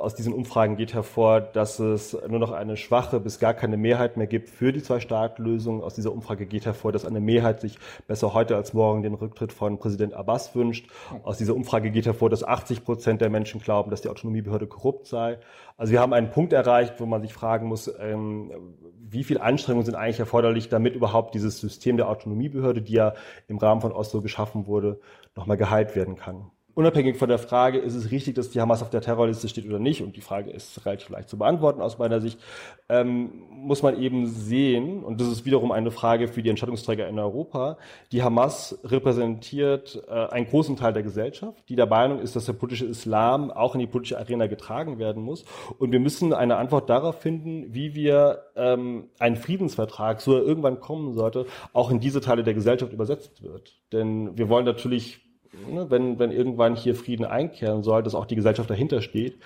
aus diesen Umfragen geht hervor, dass es nur noch eine schwache bis gar keine Mehrheit mehr gibt für die Zwei-Staat-Lösung. Aus dieser Umfrage geht hervor, dass eine Mehrheit sich besser heute als morgen den Rücktritt von Präsident Abbas wünscht. Aus dieser Umfrage geht hervor, dass 80 Prozent der Menschen glauben, dass die Autonomiebehörde korrupt sei. Also wir haben einen Punkt erreicht, wo man sich fragen muss, ähm, wie viel Anstrengungen sind eigentlich erforderlich, damit überhaupt dieses System der Autonomiebehörde, die ja im Rahmen von Oslo geschaffen wurde, nochmal geheilt werden kann unabhängig von der Frage, ist es richtig, dass die Hamas auf der Terrorliste steht oder nicht, und die Frage ist relativ leicht zu beantworten aus meiner Sicht, ähm, muss man eben sehen, und das ist wiederum eine Frage für die Entscheidungsträger in Europa, die Hamas repräsentiert äh, einen großen Teil der Gesellschaft, die der Meinung ist, dass der politische Islam auch in die politische Arena getragen werden muss. Und wir müssen eine Antwort darauf finden, wie wir ähm, einen Friedensvertrag, so er irgendwann kommen sollte, auch in diese Teile der Gesellschaft übersetzt wird. Denn wir wollen natürlich Ne, wenn, wenn irgendwann hier Frieden einkehren soll, dass auch die Gesellschaft dahinter steht.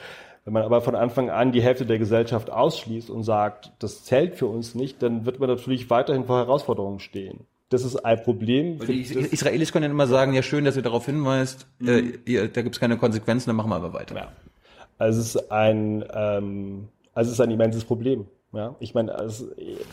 Wenn man aber von Anfang an die Hälfte der Gesellschaft ausschließt und sagt, das zählt für uns nicht, dann wird man natürlich weiterhin vor Herausforderungen stehen. Das ist ein Problem. Die Israelis können dann immer sagen, ja schön, dass ihr darauf hinweist, mhm. äh, da gibt es keine Konsequenzen, dann machen wir aber weiter. Ja. Also es ist ein, ähm, also es ist ein immenses Problem. Ja, ich meine, also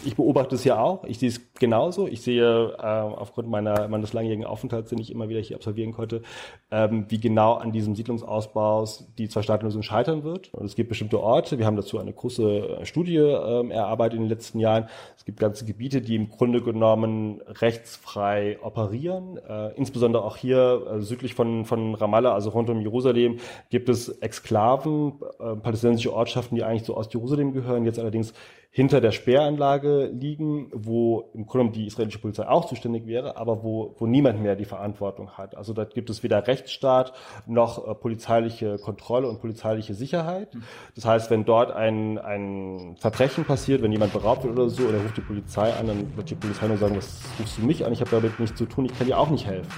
ich beobachte es ja auch. Ich sehe es genauso. Ich sehe äh, aufgrund meiner, meines langjährigen Aufenthalts, den ich immer wieder hier absolvieren konnte, ähm, wie genau an diesem Siedlungsausbau die Zwei-Staaten-Lösung scheitern wird. Und es gibt bestimmte Orte. Wir haben dazu eine große äh, Studie ähm, erarbeitet in den letzten Jahren. Es gibt ganze Gebiete, die im Grunde genommen rechtsfrei operieren. Äh, insbesondere auch hier äh, südlich von, von Ramallah, also rund um Jerusalem, gibt es Exklaven, äh, palästinensische Ortschaften, die eigentlich zu Ost-Jerusalem gehören, jetzt allerdings hinter der Sperranlage liegen, wo im Grunde die israelische Polizei auch zuständig wäre, aber wo, wo niemand mehr die Verantwortung hat. Also da gibt es weder Rechtsstaat noch äh, polizeiliche Kontrolle und polizeiliche Sicherheit. Das heißt, wenn dort ein, ein Verbrechen passiert, wenn jemand beraubt wird oder so, oder ruft die Polizei an, dann wird die Polizei nur sagen, was rufst du mich an, ich habe damit nichts zu tun, ich kann dir auch nicht helfen.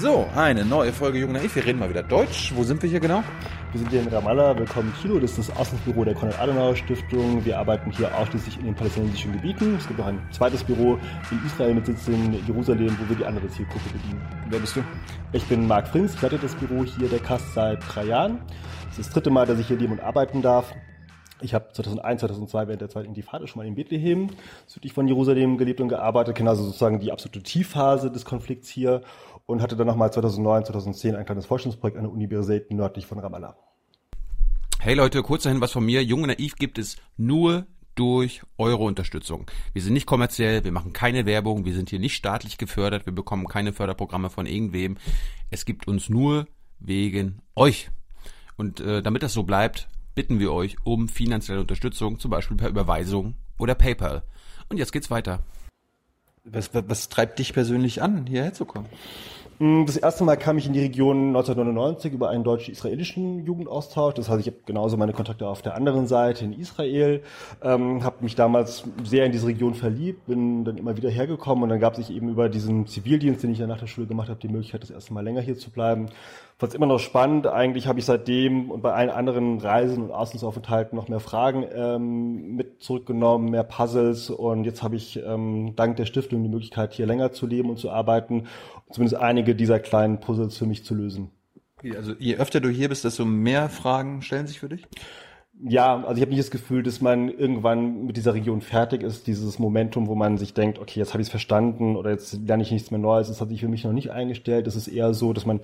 So, eine neue Folge Jung Naiv. Wir reden mal wieder Deutsch. Wo sind wir hier genau? Wir sind hier in Ramallah, willkommen Kilo, das ist das Außenbüro der Konrad-Adenauer-Stiftung. Wir arbeiten hier ausschließlich in den palästinensischen Gebieten. Es gibt noch ein zweites Büro in Israel mit Sitz in Jerusalem, wo wir die andere Zielgruppe bedienen. Wer bist du? Ich bin Marc Frings, ich leite das Büro hier der KAST seit drei Jahren. Es ist das dritte Mal, dass ich hier leben und arbeiten darf. Ich habe 2001, 2002 während der zweiten Intifada schon mal in Bethlehem südlich von Jerusalem gelebt und gearbeitet, kenne also sozusagen die absolute Tiefphase des Konflikts hier und hatte dann nochmal 2009, 2010 ein kleines Forschungsprojekt an der Universität nördlich von Ramallah. Hey Leute, kurz dahin was von mir. Junge Naiv gibt es nur durch eure Unterstützung. Wir sind nicht kommerziell, wir machen keine Werbung, wir sind hier nicht staatlich gefördert, wir bekommen keine Förderprogramme von irgendwem. Es gibt uns nur wegen euch. Und äh, damit das so bleibt, bitten wir euch um finanzielle Unterstützung, zum Beispiel per Überweisung oder PayPal. Und jetzt geht's weiter. Was, was, was treibt dich persönlich an, hierher zu kommen? Mm, das erste Mal kam ich in die Region 1999 über einen deutsch-israelischen Jugendaustausch. Das heißt, ich habe genauso meine Kontakte auf der anderen Seite in Israel, ähm, habe mich damals sehr in diese Region verliebt, bin dann immer wieder hergekommen und dann gab es sich eben über diesen Zivildienst, den ich ja nach der Schule gemacht habe, die Möglichkeit, das erste Mal länger hier zu bleiben fand es immer noch spannend. Eigentlich habe ich seitdem und bei allen anderen Reisen und Auslandsaufenthalten noch mehr Fragen ähm, mit zurückgenommen, mehr Puzzles und jetzt habe ich ähm, dank der Stiftung die Möglichkeit, hier länger zu leben und zu arbeiten und zumindest einige dieser kleinen Puzzles für mich zu lösen. Also je öfter du hier bist, desto mehr Fragen stellen sich für dich? ja, also ich habe nicht das Gefühl, dass man irgendwann mit dieser Region fertig ist, dieses Momentum, wo man sich denkt, okay, jetzt habe ich es verstanden oder jetzt lerne ich nichts mehr Neues, das hat sich für mich noch nicht eingestellt. Es ist eher so, dass man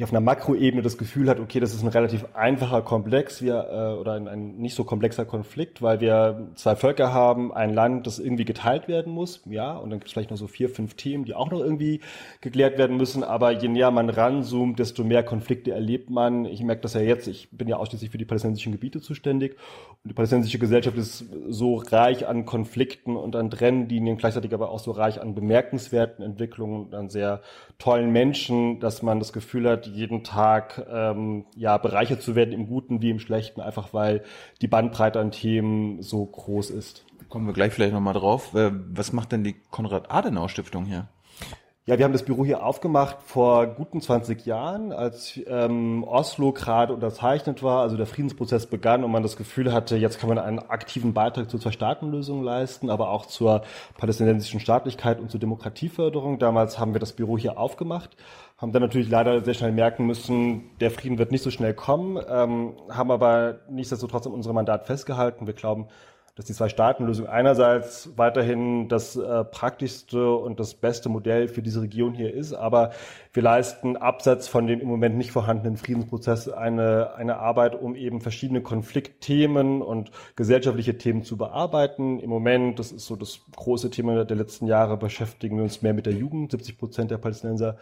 auf einer Makroebene das Gefühl hat, okay, das ist ein relativ einfacher Komplex wir, äh, oder ein, ein nicht so komplexer Konflikt, weil wir zwei Völker haben, ein Land, das irgendwie geteilt werden muss, ja, und dann gibt es vielleicht noch so vier, fünf Themen, die auch noch irgendwie geklärt werden müssen, aber je näher man ranzoomt, desto mehr Konflikte erlebt man. Ich merke das ja jetzt, ich bin ja ausschließlich für die palästinensischen Gebiete zuständig, zuständig. Und die palästinensische Gesellschaft ist so reich an Konflikten und an Trennlinien, gleichzeitig aber auch so reich an bemerkenswerten Entwicklungen und an sehr tollen Menschen, dass man das Gefühl hat, jeden Tag ähm, ja bereichert zu werden im Guten wie im Schlechten, einfach weil die Bandbreite an Themen so groß ist. Kommen wir gleich vielleicht nochmal drauf. Äh, was macht denn die Konrad-Adenauer-Stiftung hier? Ja, wir haben das Büro hier aufgemacht vor guten 20 Jahren, als ähm, Oslo gerade unterzeichnet war, also der Friedensprozess begann und man das Gefühl hatte, jetzt kann man einen aktiven Beitrag zur Zwei-Staaten-Lösung leisten, aber auch zur palästinensischen Staatlichkeit und zur Demokratieförderung. Damals haben wir das Büro hier aufgemacht, haben dann natürlich leider sehr schnell merken müssen, der Frieden wird nicht so schnell kommen, ähm, haben aber nichtsdestotrotz an unserem Mandat festgehalten. Wir glauben, dass die Zwei-Staaten-Lösung einerseits weiterhin das äh, praktischste und das beste Modell für diese Region hier ist, aber wir leisten abseits von dem im Moment nicht vorhandenen Friedensprozess eine, eine Arbeit, um eben verschiedene Konfliktthemen und gesellschaftliche Themen zu bearbeiten. Im Moment, das ist so das große Thema der letzten Jahre, beschäftigen wir uns mehr mit der Jugend. 70 Prozent der Palästinenser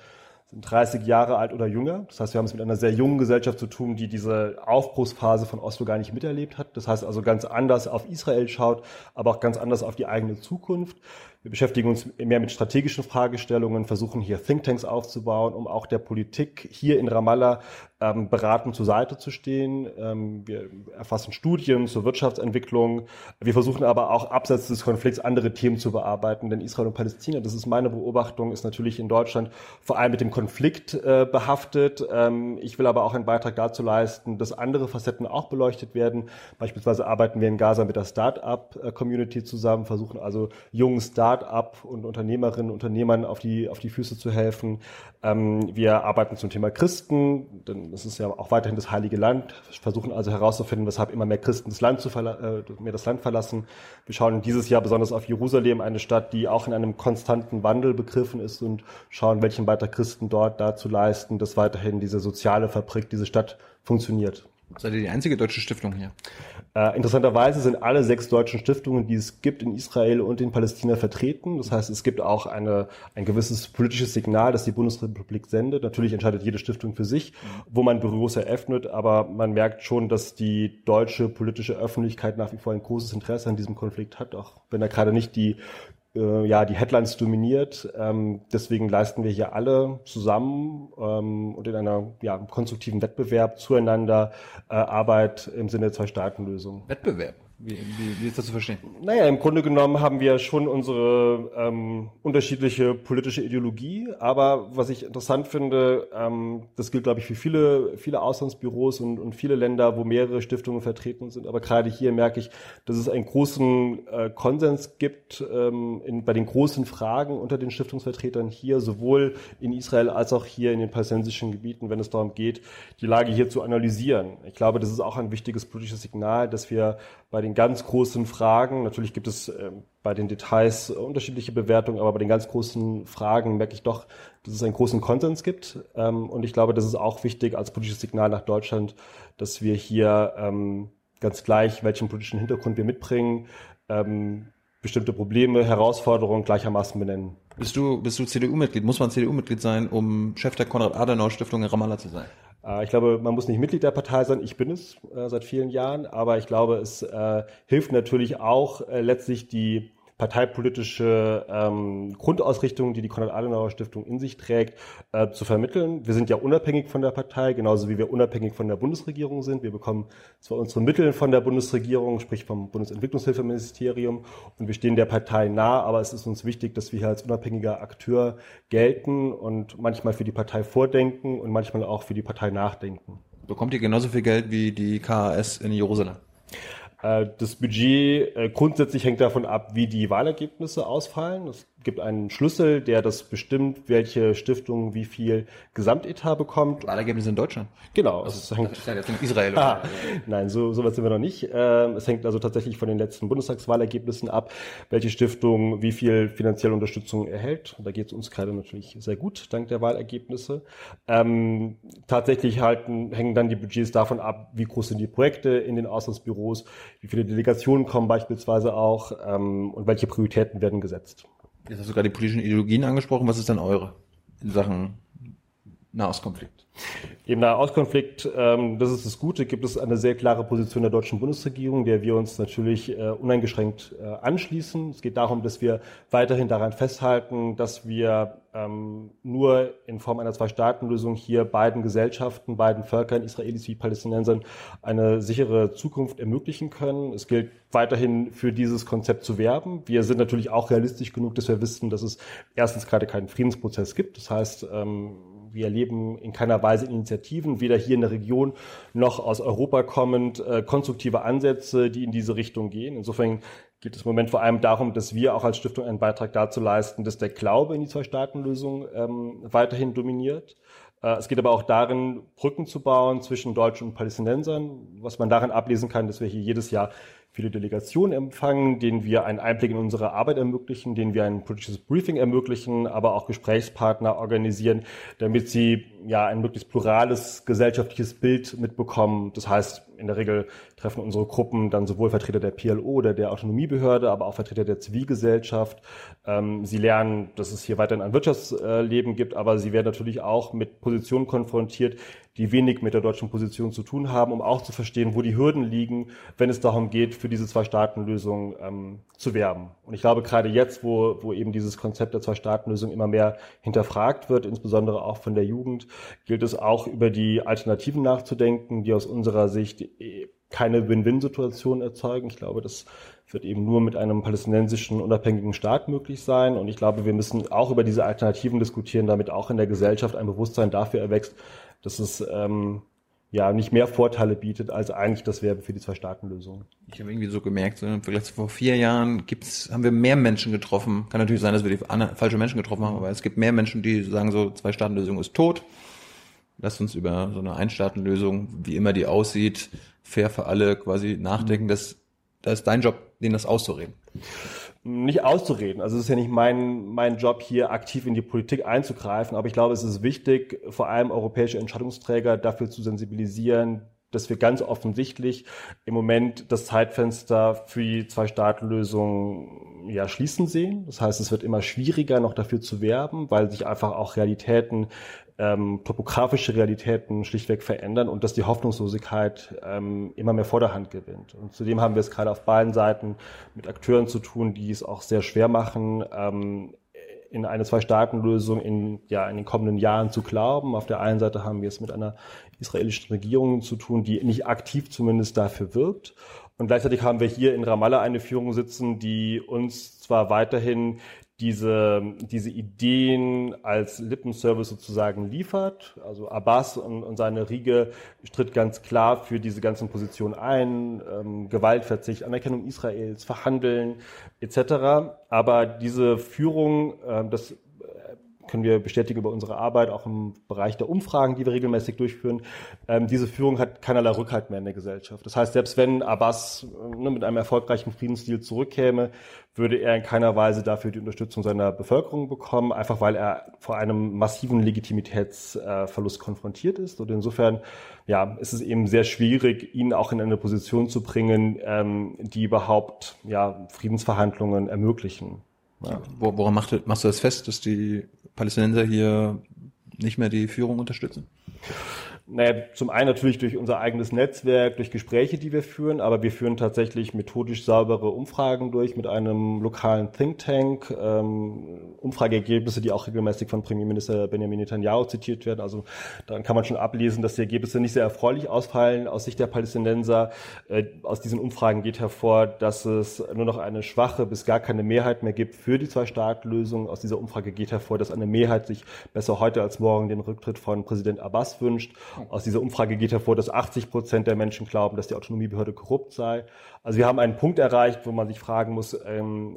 sind 30 Jahre alt oder jünger. Das heißt, wir haben es mit einer sehr jungen Gesellschaft zu tun, die diese Aufbruchsphase von Oslo gar nicht miterlebt hat. Das heißt also ganz anders auf Israel schaut, aber auch ganz anders auf die eigene Zukunft. Wir beschäftigen uns mehr mit strategischen Fragestellungen, versuchen hier Thinktanks aufzubauen, um auch der Politik hier in Ramallah ähm, beratend zur Seite zu stehen. Ähm, wir erfassen Studien zur Wirtschaftsentwicklung. Wir versuchen aber auch abseits des Konflikts andere Themen zu bearbeiten, denn Israel und Palästina, das ist meine Beobachtung, ist natürlich in Deutschland vor allem mit dem Konflikt äh, behaftet. Ähm, ich will aber auch einen Beitrag dazu leisten, dass andere Facetten auch beleuchtet werden. Beispielsweise arbeiten wir in Gaza mit der Start-up-Community zusammen, versuchen also jungen Start Start-up und Unternehmerinnen und Unternehmern auf die, auf die Füße zu helfen. Ähm, wir arbeiten zum Thema Christen, denn das ist ja auch weiterhin das heilige Land, wir versuchen also herauszufinden, weshalb immer mehr Christen das Land, zu äh, mehr das Land verlassen. Wir schauen dieses Jahr besonders auf Jerusalem, eine Stadt, die auch in einem konstanten Wandel begriffen ist und schauen, welchen Beitrag Christen dort dazu leisten, dass weiterhin diese soziale Fabrik, diese Stadt funktioniert. Seid ihr die einzige deutsche Stiftung hier? Äh, interessanterweise sind alle sechs deutschen Stiftungen, die es gibt, in Israel und in Palästina vertreten. Das heißt, es gibt auch eine, ein gewisses politisches Signal, das die Bundesrepublik sendet. Natürlich entscheidet jede Stiftung für sich, wo man Büros eröffnet, aber man merkt schon, dass die deutsche politische Öffentlichkeit nach wie vor ein großes Interesse an diesem Konflikt hat, auch wenn er gerade nicht die äh, ja, die Headlines dominiert. Ähm, deswegen leisten wir hier alle zusammen ähm, und in einer ja, konstruktiven Wettbewerb zueinander äh, Arbeit im Sinne der Zwei-Staaten-Lösung. Wettbewerb? Wie, wie, wie ist das zu verstehen? Naja, im Grunde genommen haben wir schon unsere ähm, unterschiedliche politische Ideologie, aber was ich interessant finde, ähm, das gilt, glaube ich, für viele, viele Auslandsbüros und, und viele Länder, wo mehrere Stiftungen vertreten sind, aber gerade hier merke ich, dass es einen großen äh, Konsens gibt ähm, in, bei den großen Fragen unter den Stiftungsvertretern hier, sowohl in Israel als auch hier in den palästinensischen Gebieten, wenn es darum geht, die Lage hier zu analysieren. Ich glaube, das ist auch ein wichtiges politisches Signal, dass wir bei den ganz großen Fragen, natürlich gibt es äh, bei den Details unterschiedliche Bewertungen, aber bei den ganz großen Fragen merke ich doch, dass es einen großen Konsens gibt. Ähm, und ich glaube, das ist auch wichtig als politisches Signal nach Deutschland, dass wir hier ähm, ganz gleich, welchen politischen Hintergrund wir mitbringen, ähm, bestimmte Probleme, Herausforderungen gleichermaßen benennen. Bist du, bist du CDU-Mitglied? Muss man CDU-Mitglied sein, um Chef der Konrad-Adenauer-Stiftung in Ramallah zu sein? Äh, ich glaube, man muss nicht Mitglied der Partei sein. Ich bin es äh, seit vielen Jahren, aber ich glaube, es äh, hilft natürlich auch letztlich die parteipolitische ähm, Grundausrichtung, die die Konrad-Adenauer-Stiftung in sich trägt, äh, zu vermitteln. Wir sind ja unabhängig von der Partei, genauso wie wir unabhängig von der Bundesregierung sind. Wir bekommen zwar unsere Mittel von der Bundesregierung, sprich vom Bundesentwicklungshilfeministerium, und wir stehen der Partei nah, aber es ist uns wichtig, dass wir hier als unabhängiger Akteur gelten und manchmal für die Partei vordenken und manchmal auch für die Partei nachdenken. Bekommt ihr genauso viel Geld wie die KAS in Jerusalem? Äh, das Budget äh, grundsätzlich hängt davon ab, wie die Wahlergebnisse ausfallen. Es gibt einen Schlüssel, der das bestimmt, welche Stiftung wie viel Gesamtetat bekommt. Wahlergebnisse in Deutschland? Genau. Also, es hängt, das ist ja jetzt in Israel. Ah, nein, so, so weit sind wir noch nicht. Ähm, es hängt also tatsächlich von den letzten Bundestagswahlergebnissen ab, welche Stiftung wie viel finanzielle Unterstützung erhält. Und da geht es uns gerade natürlich sehr gut, dank der Wahlergebnisse. Ähm, tatsächlich halten, hängen dann die Budgets davon ab, wie groß sind die Projekte in den Auslandsbüros, wie viele Delegationen kommen beispielsweise auch ähm, und welche Prioritäten werden gesetzt. Jetzt hast du gerade die politischen Ideologien angesprochen. Was ist denn eure in Sachen Nahostkonflikt? Im Nahostkonflikt, ähm, das ist das Gute, gibt es eine sehr klare Position der deutschen Bundesregierung, der wir uns natürlich äh, uneingeschränkt äh, anschließen. Es geht darum, dass wir weiterhin daran festhalten, dass wir ähm, nur in Form einer Zwei-Staaten-Lösung hier beiden Gesellschaften, beiden Völkern, Israelis wie Palästinensern, eine sichere Zukunft ermöglichen können. Es gilt weiterhin für dieses Konzept zu werben. Wir sind natürlich auch realistisch genug, dass wir wissen, dass es erstens gerade keinen Friedensprozess gibt. Das heißt, ähm, wir erleben in keiner Weise Initiativen, weder hier in der Region noch aus Europa kommend, äh, konstruktive Ansätze, die in diese Richtung gehen. Insofern geht es im Moment vor allem darum, dass wir auch als Stiftung einen Beitrag dazu leisten, dass der Glaube in die Zwei-Staaten-Lösung ähm, weiterhin dominiert. Äh, es geht aber auch darin, Brücken zu bauen zwischen Deutschen und Palästinensern. Was man darin ablesen kann, dass wir hier jedes Jahr viele Delegationen empfangen, denen wir einen Einblick in unsere Arbeit ermöglichen, denen wir ein politisches Briefing ermöglichen, aber auch Gesprächspartner organisieren, damit sie ja ein möglichst plurales gesellschaftliches Bild mitbekommen. Das heißt, in der Regel treffen unsere Gruppen dann sowohl Vertreter der PLO oder der Autonomiebehörde, aber auch Vertreter der Zivilgesellschaft. Ähm, sie lernen, dass es hier weiterhin ein Wirtschaftsleben gibt, aber sie werden natürlich auch mit Positionen konfrontiert, die wenig mit der deutschen Position zu tun haben, um auch zu verstehen, wo die Hürden liegen, wenn es darum geht, für diese Zwei-Staaten-Lösung ähm, zu werben. Und ich glaube, gerade jetzt, wo, wo eben dieses Konzept der Zwei-Staaten-Lösung immer mehr hinterfragt wird, insbesondere auch von der Jugend, gilt es auch über die Alternativen nachzudenken, die aus unserer Sicht keine Win-Win-Situation erzeugen. Ich glaube, das wird eben nur mit einem palästinensischen unabhängigen Staat möglich sein. Und ich glaube, wir müssen auch über diese Alternativen diskutieren, damit auch in der Gesellschaft ein Bewusstsein dafür erwächst, dass es ähm, ja nicht mehr Vorteile bietet, als eigentlich das wäre für die Zwei-Staaten-Lösung. Ich habe irgendwie so gemerkt, so im Vergleich zu vor vier Jahren gibt's, haben wir mehr Menschen getroffen. Kann natürlich sein, dass wir die falsche Menschen getroffen haben, aber es gibt mehr Menschen, die sagen so, Zwei-Staaten-Lösung ist tot. Lasst uns über so eine Einstaatenlösung, wie immer die aussieht, fair für alle quasi nachdenken. Das, das ist dein Job, denen das auszureden nicht auszureden. Also es ist ja nicht mein, mein Job, hier aktiv in die Politik einzugreifen, aber ich glaube, es ist wichtig, vor allem europäische Entscheidungsträger dafür zu sensibilisieren, dass wir ganz offensichtlich im Moment das Zeitfenster für die Zwei-Staaten-Lösung ja schließen sehen. Das heißt, es wird immer schwieriger, noch dafür zu werben, weil sich einfach auch Realitäten ähm, topografische Realitäten schlichtweg verändern und dass die Hoffnungslosigkeit ähm, immer mehr Vorderhand gewinnt. Und zudem haben wir es gerade auf beiden Seiten mit Akteuren zu tun, die es auch sehr schwer machen, ähm, in eine Zwei-Staaten-Lösung in, ja, in den kommenden Jahren zu glauben. Auf der einen Seite haben wir es mit einer israelischen Regierung zu tun, die nicht aktiv zumindest dafür wirkt. Und gleichzeitig haben wir hier in Ramallah eine Führung sitzen, die uns zwar weiterhin diese, diese Ideen als Lippenservice sozusagen liefert. Also Abbas und, und seine Riege tritt ganz klar für diese ganzen Positionen ein, ähm, Gewaltverzicht, Anerkennung Israels, Verhandeln etc. Aber diese Führung, äh, das können wir bestätigen über unsere Arbeit, auch im Bereich der Umfragen, die wir regelmäßig durchführen. Ähm, diese Führung hat keinerlei Rückhalt mehr in der Gesellschaft. Das heißt, selbst wenn Abbas äh, ne, mit einem erfolgreichen Friedensdeal zurückkäme, würde er in keiner Weise dafür die Unterstützung seiner Bevölkerung bekommen, einfach weil er vor einem massiven Legitimitätsverlust äh, konfrontiert ist. Und insofern ja, ist es eben sehr schwierig, ihn auch in eine Position zu bringen, ähm, die überhaupt ja, Friedensverhandlungen ermöglichen. Ja. Woran machst du das fest, dass die Palästinenser hier nicht mehr die Führung unterstützen? Naja, zum einen natürlich durch unser eigenes Netzwerk, durch Gespräche, die wir führen, aber wir führen tatsächlich methodisch saubere Umfragen durch mit einem lokalen Think Tank, ähm, Umfrageergebnisse, die auch regelmäßig von Premierminister Benjamin Netanyahu zitiert werden. Also daran kann man schon ablesen, dass die Ergebnisse nicht sehr erfreulich ausfallen aus Sicht der Palästinenser. Äh, aus diesen Umfragen geht hervor, dass es nur noch eine schwache bis gar keine Mehrheit mehr gibt für die Zwei-Staat-Lösung. Aus dieser Umfrage geht hervor, dass eine Mehrheit sich besser heute als morgen den Rücktritt von Präsident Abbas wünscht. Aus dieser Umfrage geht hervor, dass 80 Prozent der Menschen glauben, dass die Autonomiebehörde korrupt sei. Also wir haben einen Punkt erreicht, wo man sich fragen muss, ähm,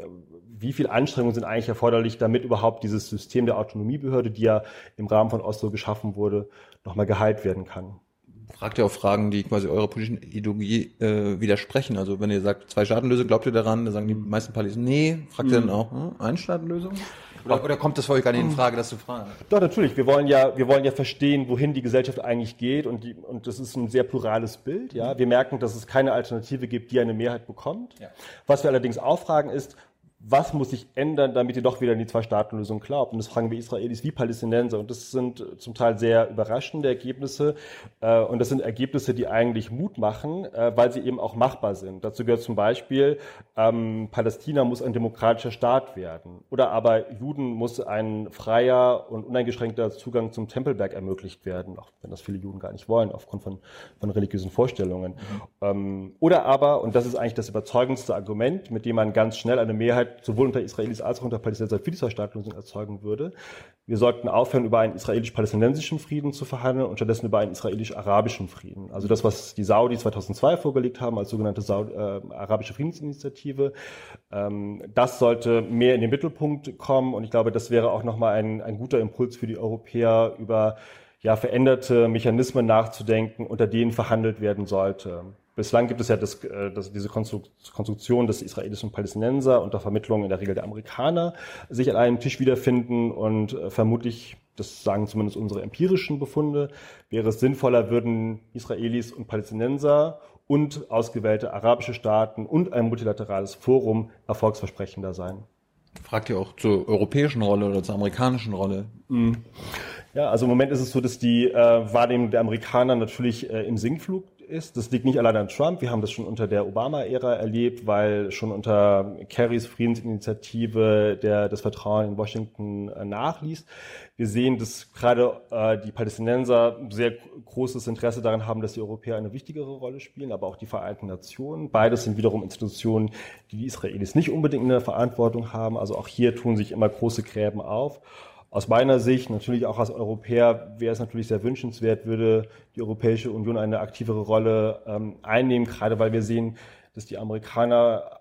wie viel Anstrengungen sind eigentlich erforderlich, damit überhaupt dieses System der Autonomiebehörde, die ja im Rahmen von Oslo geschaffen wurde, nochmal geheilt werden kann. Fragt ihr auch Fragen, die quasi eurer politischen Ideologie äh, widersprechen. Also wenn ihr sagt, zwei Staatenlösung, glaubt ihr daran? Dann sagen die meisten Palästinenser, nee. Fragt ihr dann mhm. auch, hm, eine Staatenlösung? Oder, oder kommt das für euch gar nicht in. Frage, das zu fragen? Doch, natürlich. Wir wollen ja, wir wollen ja verstehen, wohin die Gesellschaft eigentlich geht und die, und das ist ein sehr plurales Bild, ja. Wir merken, dass es keine Alternative gibt, die eine Mehrheit bekommt. Ja. Was wir allerdings auch fragen ist, was muss sich ändern, damit ihr doch wieder an die Zwei-Staaten-Lösung glaubt? Und das fragen wir Israelis wie Palästinenser. Und das sind zum Teil sehr überraschende Ergebnisse. Äh, und das sind Ergebnisse, die eigentlich Mut machen, äh, weil sie eben auch machbar sind. Dazu gehört zum Beispiel, ähm, Palästina muss ein demokratischer Staat werden. Oder aber Juden muss ein freier und uneingeschränkter Zugang zum Tempelberg ermöglicht werden, auch wenn das viele Juden gar nicht wollen, aufgrund von, von religiösen Vorstellungen. Mhm. Ähm, oder aber, und das ist eigentlich das überzeugendste Argument, mit dem man ganz schnell eine Mehrheit sowohl unter Israelis als auch unter Palästinensern für die Zwei-Staaten-Lösung erzeugen würde. Wir sollten aufhören, über einen israelisch-palästinensischen Frieden zu verhandeln und stattdessen über einen israelisch-arabischen Frieden. Also das, was die Saudi 2002 vorgelegt haben als sogenannte Saudi, äh, arabische Friedensinitiative, ähm, das sollte mehr in den Mittelpunkt kommen und ich glaube, das wäre auch nochmal ein, ein guter Impuls für die Europäer über ja, veränderte Mechanismen nachzudenken, unter denen verhandelt werden sollte. Bislang gibt es ja das, äh, das, diese Konstruktion des israelischen Palästinenser unter Vermittlung in der Regel der Amerikaner sich an einem Tisch wiederfinden und äh, vermutlich, das sagen zumindest unsere empirischen Befunde, wäre es sinnvoller, würden Israelis und Palästinenser und ausgewählte arabische Staaten und ein multilaterales Forum erfolgsversprechender sein. Fragt ihr auch zur europäischen Rolle oder zur amerikanischen Rolle? Mm. Ja, also im Moment ist es so, dass die äh, Wahrnehmung der Amerikaner natürlich äh, im Sinkflug ist. Das liegt nicht allein an Trump. Wir haben das schon unter der Obama-Ära erlebt, weil schon unter Kerrys Friedensinitiative der, das Vertrauen in Washington äh, nachließ. Wir sehen, dass gerade äh, die Palästinenser sehr großes Interesse daran haben, dass die Europäer eine wichtigere Rolle spielen, aber auch die Vereinten Nationen. Beides sind wiederum Institutionen, die die Israelis nicht unbedingt in der Verantwortung haben. Also auch hier tun sich immer große Gräben auf. Aus meiner Sicht, natürlich auch als Europäer, wäre es natürlich sehr wünschenswert, würde die Europäische Union eine aktivere Rolle ähm, einnehmen, gerade weil wir sehen, dass die Amerikaner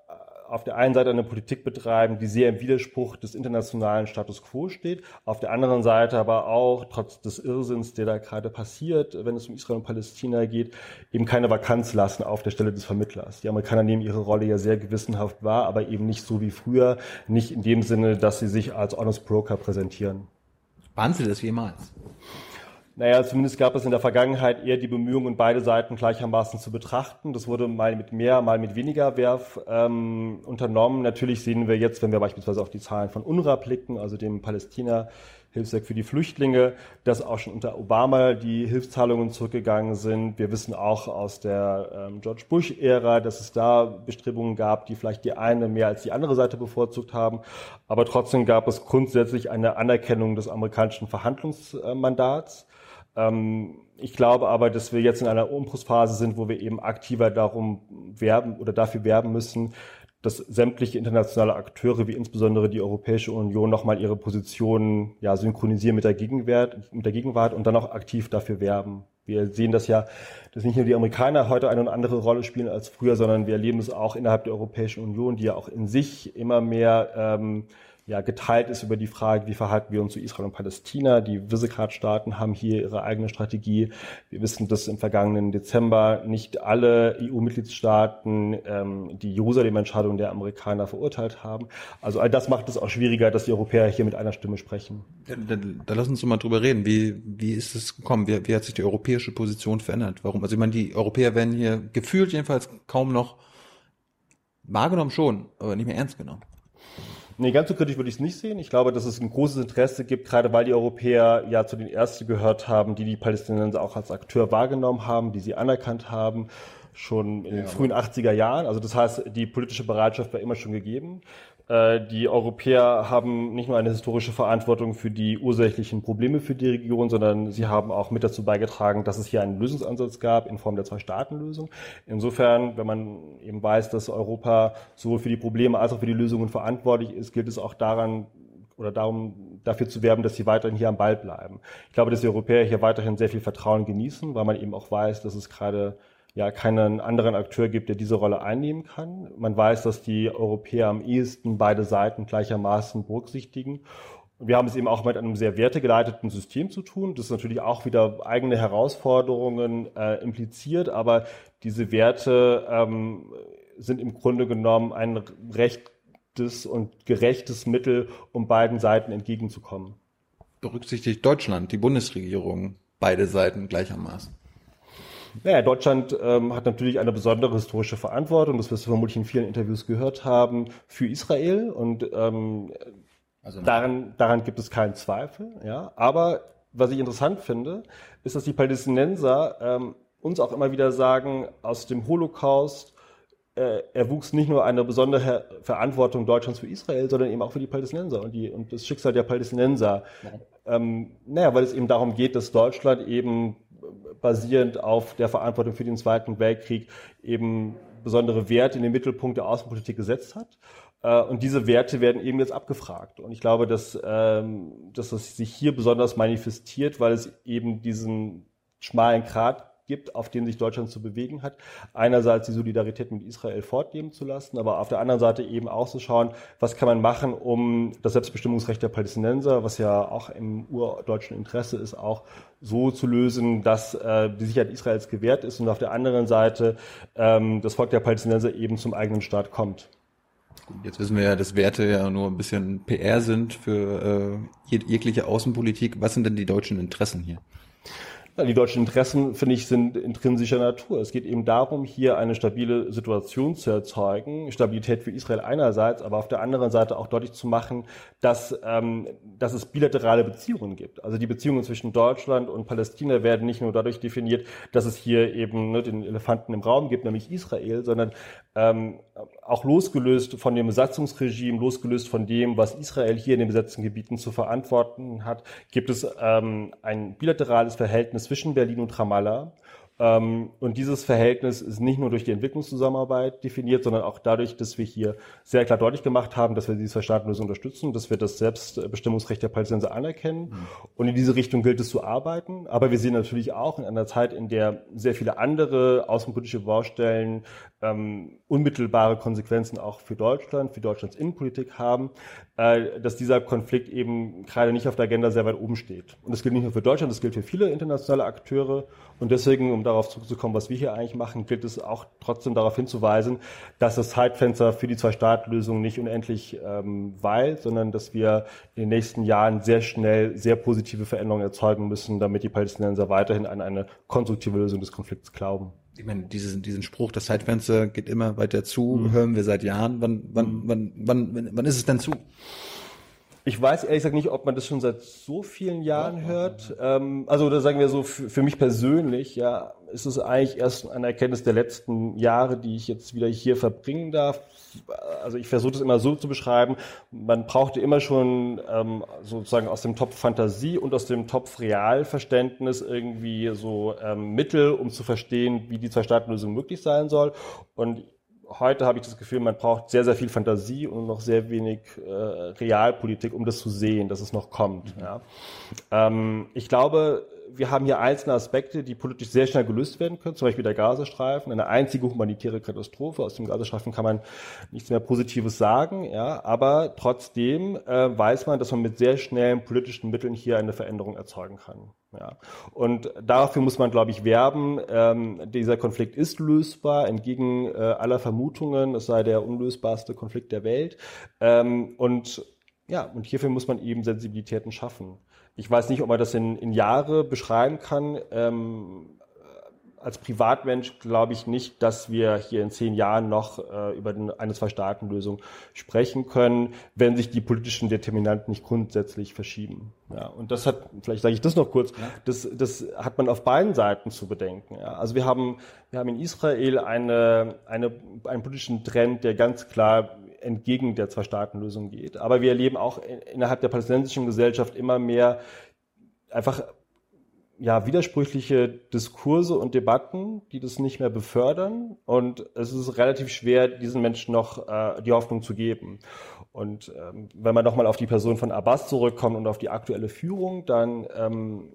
auf der einen Seite eine Politik betreiben, die sehr im Widerspruch des internationalen Status quo steht, auf der anderen Seite aber auch, trotz des Irrsinns, der da gerade passiert, wenn es um Israel und Palästina geht, eben keine Vakanz lassen auf der Stelle des Vermittlers. Die Amerikaner nehmen ihre Rolle ja sehr gewissenhaft wahr, aber eben nicht so wie früher, nicht in dem Sinne, dass sie sich als Honest Broker präsentieren. Waren sie das jemals? Naja, zumindest gab es in der Vergangenheit eher die Bemühungen, beide Seiten gleichermaßen zu betrachten. Das wurde mal mit mehr, mal mit weniger Werf ähm, unternommen. Natürlich sehen wir jetzt, wenn wir beispielsweise auf die Zahlen von UNRWA blicken, also dem Palästina Hilfswerk für die Flüchtlinge, dass auch schon unter Obama die Hilfszahlungen zurückgegangen sind. Wir wissen auch aus der ähm, George Bush-Ära, dass es da Bestrebungen gab, die vielleicht die eine mehr als die andere Seite bevorzugt haben. Aber trotzdem gab es grundsätzlich eine Anerkennung des amerikanischen Verhandlungsmandats. Ähm, ich glaube aber, dass wir jetzt in einer Umbruchsphase sind, wo wir eben aktiver darum werben oder dafür werben müssen, dass sämtliche internationale Akteure, wie insbesondere die Europäische Union, nochmal ihre Positionen ja, synchronisieren mit der, Gegenwart, mit der Gegenwart und dann auch aktiv dafür werben. Wir sehen das ja, dass nicht nur die Amerikaner heute eine und andere Rolle spielen als früher, sondern wir erleben es auch innerhalb der Europäischen Union, die ja auch in sich immer mehr ähm, ja, geteilt ist über die Frage, wie verhalten wir uns zu Israel und Palästina. Die Visegrad-Staaten haben hier ihre eigene Strategie. Wir wissen, dass im vergangenen Dezember nicht alle EU-Mitgliedstaaten ähm, die Jerusalem-Entscheidung der Amerikaner verurteilt haben. Also all das macht es auch schwieriger, dass die Europäer hier mit einer Stimme sprechen. Da, da, da lass uns mal drüber reden. Wie, wie ist es gekommen? Wie, wie hat sich die europäische Position verändert? Warum? Also ich meine, die Europäer werden hier gefühlt jedenfalls kaum noch wahrgenommen schon, aber nicht mehr ernst genommen. Nee, ganz so kritisch würde ich es nicht sehen. Ich glaube, dass es ein großes Interesse gibt, gerade weil die Europäer ja zu den Ersten gehört haben, die die Palästinenser auch als Akteur wahrgenommen haben, die sie anerkannt haben, schon in den ja, frühen 80er Jahren. Also das heißt, die politische Bereitschaft war immer schon gegeben. Äh, die Europäer haben nicht nur eine historische Verantwortung für die ursächlichen Probleme für die Region, sondern sie haben auch mit dazu beigetragen, dass es hier einen Lösungsansatz gab in Form der Zwei-Staaten-Lösung. Insofern, wenn man eben weiß, dass Europa sowohl für die Probleme als auch für die Lösungen verantwortlich ist, gilt es auch daran, oder darum, dafür zu werben, dass sie weiterhin hier am Ball bleiben. Ich glaube, dass die Europäer hier weiterhin sehr viel Vertrauen genießen, weil man eben auch weiß, dass es gerade ja keinen anderen Akteur gibt, der diese Rolle einnehmen kann. Man weiß, dass die Europäer am ehesten beide Seiten gleichermaßen berücksichtigen. Wir haben es eben auch mit einem sehr wertegeleiteten System zu tun, das natürlich auch wieder eigene Herausforderungen äh, impliziert, aber diese Werte ähm, sind im Grunde genommen ein rechtes und gerechtes Mittel, um beiden Seiten entgegenzukommen. Berücksichtigt Deutschland, die Bundesregierung, beide Seiten gleichermaßen? Naja, Deutschland ähm, hat natürlich eine besondere historische Verantwortung, das wirst du vermutlich in vielen Interviews gehört haben, für Israel und ähm, also daran, daran gibt es keinen Zweifel. Ja, aber was ich interessant finde, ist, dass die Palästinenser ähm, uns auch immer wieder sagen, aus dem Holocaust äh, erwuchs nicht nur eine besondere Verantwortung Deutschlands für Israel, sondern eben auch für die Palästinenser und, die, und das Schicksal der Palästinenser. Ähm, naja, weil es eben darum geht, dass Deutschland eben basierend auf der Verantwortung für den Zweiten Weltkrieg eben besondere Werte in den Mittelpunkt der Außenpolitik gesetzt hat. Äh, und diese Werte werden eben jetzt abgefragt. Und ich glaube, dass, ähm, dass es sich hier besonders manifestiert, weil es eben diesen schmalen Grat gibt, auf dem sich Deutschland zu bewegen hat. Einerseits die Solidarität mit Israel fortleben zu lassen, aber auf der anderen Seite eben auch zu schauen, was kann man machen, um das Selbstbestimmungsrecht der Palästinenser, was ja auch im urdeutschen Interesse ist, auch so zu lösen, dass äh, die Sicherheit Israels gewährt ist und auf der anderen Seite ähm, das Volk der Palästinenser eben zum eigenen Staat kommt. Jetzt wissen wir ja, dass Werte ja nur ein bisschen PR sind für äh, jegliche Außenpolitik. Was sind denn die deutschen Interessen hier? Die deutschen Interessen, finde ich, sind intrinsischer Natur. Es geht eben darum, hier eine stabile Situation zu erzeugen, Stabilität für Israel einerseits, aber auf der anderen Seite auch deutlich zu machen, dass, ähm, dass es bilaterale Beziehungen gibt. Also die Beziehungen zwischen Deutschland und Palästina werden nicht nur dadurch definiert, dass es hier eben ne, den Elefanten im Raum gibt, nämlich Israel, sondern ähm, auch losgelöst von dem Besatzungsregime, losgelöst von dem, was Israel hier in den besetzten Gebieten zu verantworten hat, gibt es ähm, ein bilaterales Verhältnis zwischen Berlin und Ramallah. Ähm, und dieses Verhältnis ist nicht nur durch die Entwicklungszusammenarbeit definiert, sondern auch dadurch, dass wir hier sehr klar deutlich gemacht haben, dass wir diese Verstaatenlösung unterstützen, dass wir das Selbstbestimmungsrecht der Palästinenser anerkennen. Mhm. Und in diese Richtung gilt es zu arbeiten. Aber wir sehen natürlich auch in einer Zeit, in der sehr viele andere außenpolitische Baustellen ähm, unmittelbare Konsequenzen auch für Deutschland, für Deutschlands Innenpolitik haben, äh, dass dieser Konflikt eben gerade nicht auf der Agenda sehr weit oben steht. Und das gilt nicht nur für Deutschland, das gilt für viele internationale Akteure. Und deswegen, um darauf zurückzukommen, was wir hier eigentlich machen, gilt es auch trotzdem darauf hinzuweisen, dass das Zeitfenster für die Zwei-Staat-Lösung nicht unendlich ähm, weilt, sondern dass wir in den nächsten Jahren sehr schnell sehr positive Veränderungen erzeugen müssen, damit die Palästinenser weiterhin an eine konstruktive Lösung des Konflikts glauben ich meine, diesen, diesen Spruch, das Zeitfenster geht immer weiter zu, mhm. hören wir seit Jahren. Wann, wann, mhm. wann, wann, wann, wann ist es denn zu? Ich weiß ehrlich gesagt nicht, ob man das schon seit so vielen Jahren ja, hört. Ja. Ähm, also, da sagen wir so, für, für, mich persönlich, ja, ist es eigentlich erst eine Erkenntnis der letzten Jahre, die ich jetzt wieder hier verbringen darf. Also ich versuche das immer so zu beschreiben, man brauchte immer schon ähm, sozusagen aus dem Topf Fantasie und aus dem Topf Realverständnis irgendwie so ähm, Mittel, um zu verstehen, wie die Zwei-Staaten-Lösung möglich sein soll. Und heute habe ich das Gefühl, man braucht sehr, sehr viel Fantasie und noch sehr wenig äh, Realpolitik, um das zu sehen, dass es noch kommt. Mhm. Ja. Ähm, ich glaube, wir haben hier einzelne Aspekte, die politisch sehr schnell gelöst werden können, zum Beispiel der Gazastreifen, eine einzige humanitäre Katastrophe. Aus dem Gazastreifen kann man nichts mehr Positives sagen, ja, aber trotzdem äh, weiß man, dass man mit sehr schnellen politischen Mitteln hier eine Veränderung erzeugen kann. Ja. Und dafür muss man, glaube ich, werben. Ähm, dieser Konflikt ist lösbar, entgegen äh, aller Vermutungen. Es sei der unlösbarste Konflikt der Welt. Ähm, und ja, und hierfür muss man eben Sensibilitäten schaffen. Ich weiß nicht, ob man das in, in Jahre beschreiben kann. Ähm, als Privatmensch glaube ich nicht, dass wir hier in zehn Jahren noch äh, über eine Zwei-Staaten-Lösung sprechen können, wenn sich die politischen Determinanten nicht grundsätzlich verschieben. Ja, und das hat, vielleicht sage ich das noch kurz, das, das hat man auf beiden Seiten zu bedenken. Ja. Also wir haben, wir haben in Israel eine, eine, einen politischen Trend, der ganz klar entgegen der Zwei-Staaten-Lösung geht. Aber wir erleben auch innerhalb der palästinensischen Gesellschaft immer mehr einfach ja, widersprüchliche Diskurse und Debatten, die das nicht mehr befördern. Und es ist relativ schwer, diesen Menschen noch äh, die Hoffnung zu geben. Und ähm, wenn man nochmal auf die Person von Abbas zurückkommt und auf die aktuelle Führung, dann ähm,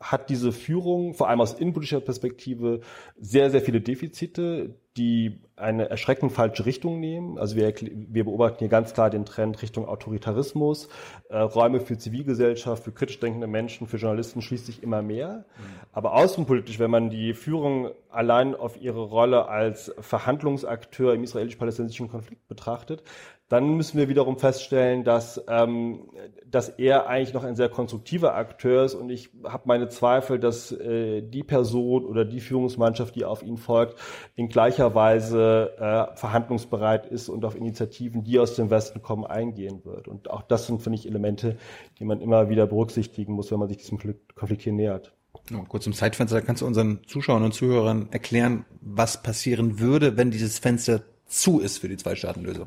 hat diese Führung vor allem aus innenpolitischer Perspektive sehr, sehr viele Defizite, die eine erschreckend falsche Richtung nehmen. Also wir, wir beobachten hier ganz klar den Trend Richtung Autoritarismus. Äh, Räume für Zivilgesellschaft, für kritisch denkende Menschen, für Journalisten schließt sich immer mehr. Mhm. Aber außenpolitisch, wenn man die Führung allein auf ihre Rolle als Verhandlungsakteur im israelisch-palästinensischen Konflikt betrachtet, dann müssen wir wiederum feststellen, dass, ähm, dass er eigentlich noch ein sehr konstruktiver Akteur ist und ich habe meine Zweifel, dass äh, die Person oder die Führungsmannschaft, die auf ihn folgt, in gleicher Weise äh, verhandlungsbereit ist und auf Initiativen, die aus dem Westen kommen, eingehen wird. Und auch das sind, finde ich, Elemente, die man immer wieder berücksichtigen muss, wenn man sich diesem Konflikt hier nähert. Ja, kurz im Zeitfenster, kannst du unseren Zuschauern und Zuhörern erklären, was passieren würde, wenn dieses Fenster zu ist für die Zwei-Staaten-Lösung?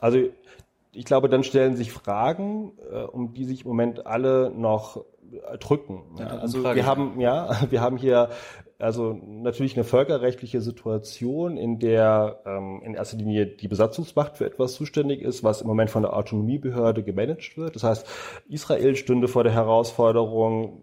Also ich glaube, dann stellen sich Fragen, äh, um die sich im Moment alle noch äh, drücken. Ja, also wir haben ja, wir haben hier also natürlich eine völkerrechtliche Situation, in der ähm, in erster Linie die Besatzungsmacht für etwas zuständig ist, was im Moment von der Autonomiebehörde gemanagt wird. Das heißt, Israel stünde vor der Herausforderung,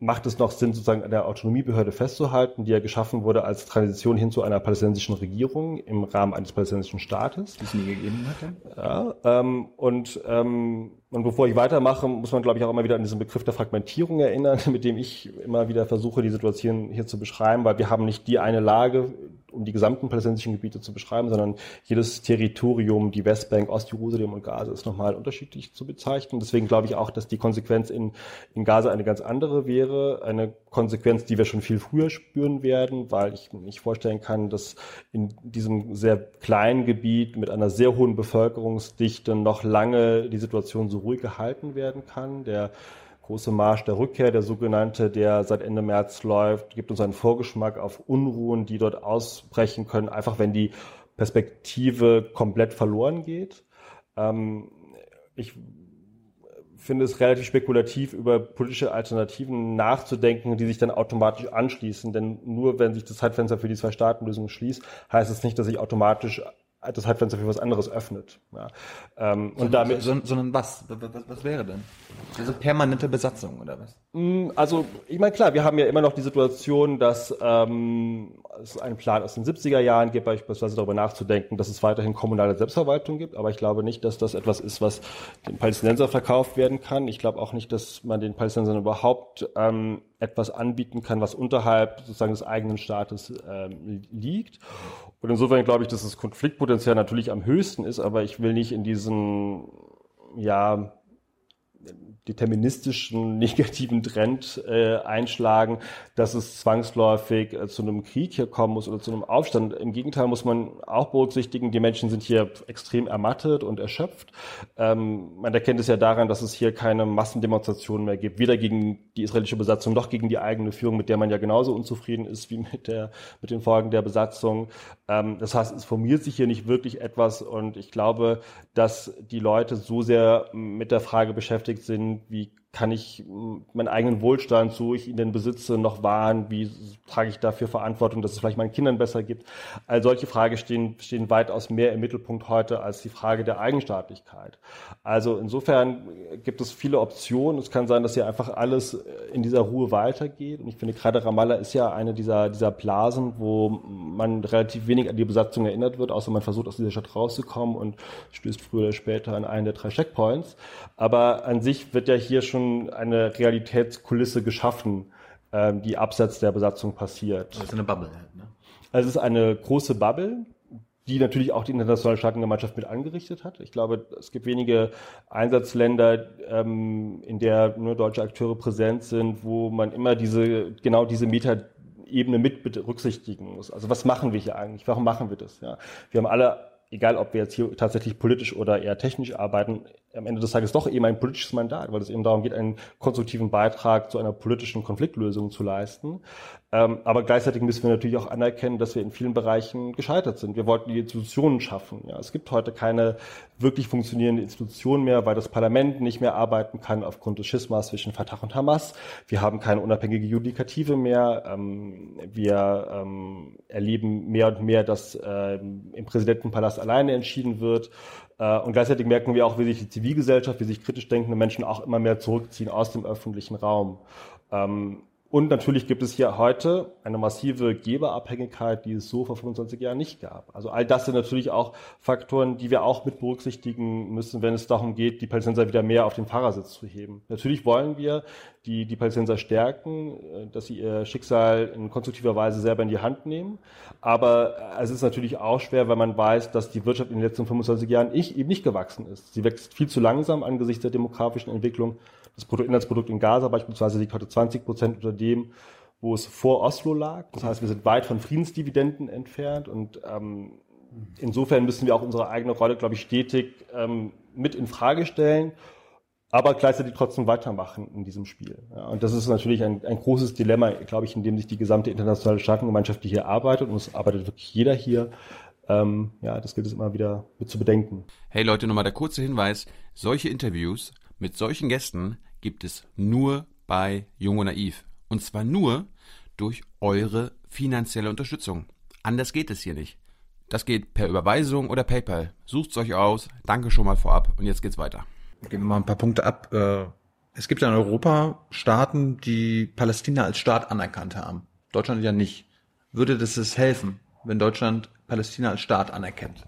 macht es noch Sinn, sozusagen an der Autonomiebehörde festzuhalten, die ja geschaffen wurde als Transition hin zu einer palästinensischen Regierung im Rahmen eines palästinensischen Staates. Die es nie gegeben hatte. Ja, ähm, und, ähm, und bevor ich weitermache, muss man, glaube ich, auch immer wieder an diesen Begriff der Fragmentierung erinnern, mit dem ich immer wieder versuche, die Situation hier zu beschreiben, weil wir haben nicht die eine Lage, um die gesamten palästinensischen Gebiete zu beschreiben, sondern jedes Territorium, die Westbank, Ostjerusalem und Gaza ist nochmal unterschiedlich zu bezeichnen. Deswegen glaube ich auch, dass die Konsequenz in, in Gaza eine ganz andere wäre. Eine Konsequenz, die wir schon viel früher spüren werden, weil ich mir nicht vorstellen kann, dass in diesem sehr kleinen Gebiet mit einer sehr hohen Bevölkerungsdichte noch lange die Situation so ruhig gehalten werden kann. Der große Marsch der Rückkehr, der sogenannte, der seit Ende März läuft, gibt uns einen Vorgeschmack auf Unruhen, die dort ausbrechen können, einfach wenn die Perspektive komplett verloren geht. Ähm, ich finde es relativ spekulativ, über politische Alternativen nachzudenken, die sich dann automatisch anschließen. Denn nur wenn sich das Zeitfenster für die Zwei-Staaten-Lösung schließt, heißt es nicht, dass sich automatisch das Zeitfenster für was anderes öffnet. Ja. Ähm, und damit, sondern was? was? Was wäre denn? Also permanente Besatzung oder was? Mm, also ich meine klar, wir haben ja immer noch die Situation, dass ähm, es einen Plan aus den 70er Jahren gibt, beispielsweise darüber nachzudenken, dass es weiterhin kommunale Selbstverwaltung gibt. Aber ich glaube nicht, dass das etwas ist, was den Palästinensern verkauft werden kann. Ich glaube auch nicht, dass man den Palästinensern überhaupt ähm, etwas anbieten kann, was unterhalb sozusagen des eigenen Staates ähm, liegt. Und insofern glaube ich, dass das Konfliktpotenzial natürlich am höchsten ist, aber ich will nicht in diesen, ja, deterministischen negativen Trend äh, einschlagen, dass es zwangsläufig äh, zu einem Krieg hier kommen muss oder zu einem Aufstand. Im Gegenteil muss man auch berücksichtigen, die Menschen sind hier extrem ermattet und erschöpft. Ähm, man erkennt es ja daran, dass es hier keine Massendemonstrationen mehr gibt, weder gegen die israelische Besatzung noch gegen die eigene Führung, mit der man ja genauso unzufrieden ist wie mit der mit den Folgen der Besatzung. Ähm, das heißt, es formiert sich hier nicht wirklich etwas und ich glaube, dass die Leute so sehr mit der Frage beschäftigt sind, wie kann ich meinen eigenen Wohlstand, so ich ihn denn besitze, noch wahren? Wie trage ich dafür Verantwortung, dass es vielleicht meinen Kindern besser gibt? All solche Fragen stehen, stehen weitaus mehr im Mittelpunkt heute als die Frage der Eigenstaatlichkeit. Also insofern gibt es viele Optionen. Es kann sein, dass hier einfach alles in dieser Ruhe weitergeht. Und ich finde, gerade Ramallah ist ja eine dieser, dieser Blasen, wo man relativ wenig an die Besatzung erinnert wird, außer man versucht, aus dieser Stadt rauszukommen und stößt früher oder später an einen der drei Checkpoints. Aber an sich wird ja hier schon schon eine Realitätskulisse geschaffen, ähm, die abseits der Besatzung passiert. Das ist eine Bubble halt, ne? Also es ist eine große Bubble, die natürlich auch die internationale Staatengemeinschaft mit angerichtet hat. Ich glaube, es gibt wenige Einsatzländer, ähm, in der nur deutsche Akteure präsent sind, wo man immer diese, genau diese Metaebene mit berücksichtigen muss. Also was machen wir hier eigentlich? Warum machen wir das? Ja, wir haben alle egal ob wir jetzt hier tatsächlich politisch oder eher technisch arbeiten, am Ende des Tages doch eben ein politisches Mandat, weil es eben darum geht, einen konstruktiven Beitrag zu einer politischen Konfliktlösung zu leisten. Ähm, aber gleichzeitig müssen wir natürlich auch anerkennen, dass wir in vielen Bereichen gescheitert sind. Wir wollten die Institutionen schaffen. Ja, es gibt heute keine wirklich funktionierende Institution mehr, weil das Parlament nicht mehr arbeiten kann aufgrund des Schismas zwischen Fatah und Hamas. Wir haben keine unabhängige Judikative mehr. Ähm, wir ähm, erleben mehr und mehr, dass im Präsidentenpalast alleine entschieden wird. Äh, und gleichzeitig merken wir auch, wie sich die Zivilgesellschaft, wie sich kritisch denkende Menschen auch immer mehr zurückziehen aus dem öffentlichen Raum. Ähm, Und natürlich gibt es hier heute eine massive Geberabhängigkeit, die es so vor 25 Jahren nicht gab. Also all das sind natürlich auch Faktoren, die wir auch mit berücksichtigen müssen, wenn es darum geht, die Palästinenser wieder mehr auf den Fahrersitz zu heben. Natürlich wollen wir die, die Palästinenser stärken, äh, dass sie ihr Schicksal in konstruktiver Weise selber in die Hand nehmen. Aber es ist natürlich auch schwer, weil man weiß, dass die Wirtschaft in den letzten 25 Jahren eben nicht gewachsen ist. Sie wächst viel zu langsam angesichts der demografischen Entwicklung. Das Bruttoinlandsprodukt in Gaza beispielsweise liegt heute 20 Prozent unter dem, wo es vor Oslo lag. Das heißt, wir sind weit von Friedensdividenden entfernt und ähm, insofern müssen wir auch unsere eigene Rolle, glaube ich, stetig ähm, mit in Frage stellen, aber gleichzeitig trotzdem weitermachen in diesem Spiel. Ja, und das ist natürlich ein, ein großes Dilemma, glaube ich, in dem sich die gesamte internationale Staatengemeinschaft, die hier arbeitet, und es arbeitet wirklich jeder hier, ähm, ja, das gilt es immer wieder mit zu bedenken. Hey Leute, nochmal der kurze Hinweis. Solche Interviews mit solchen Gästen gibt es nur bei Jung und Naiv. Und zwar nur durch eure finanzielle Unterstützung. Anders geht es hier nicht. Das geht per Überweisung oder PayPal. Sucht's euch aus. Danke schon mal vorab. Und jetzt geht's weiter. Gehen wir mal ein paar Punkte ab. Äh, es gibt ja in Europa Staaten, die Palästina als Staat anerkannt haben. Deutschland ja nicht. Würde das es helfen, wenn Deutschland Palästina als Staat anerkennt?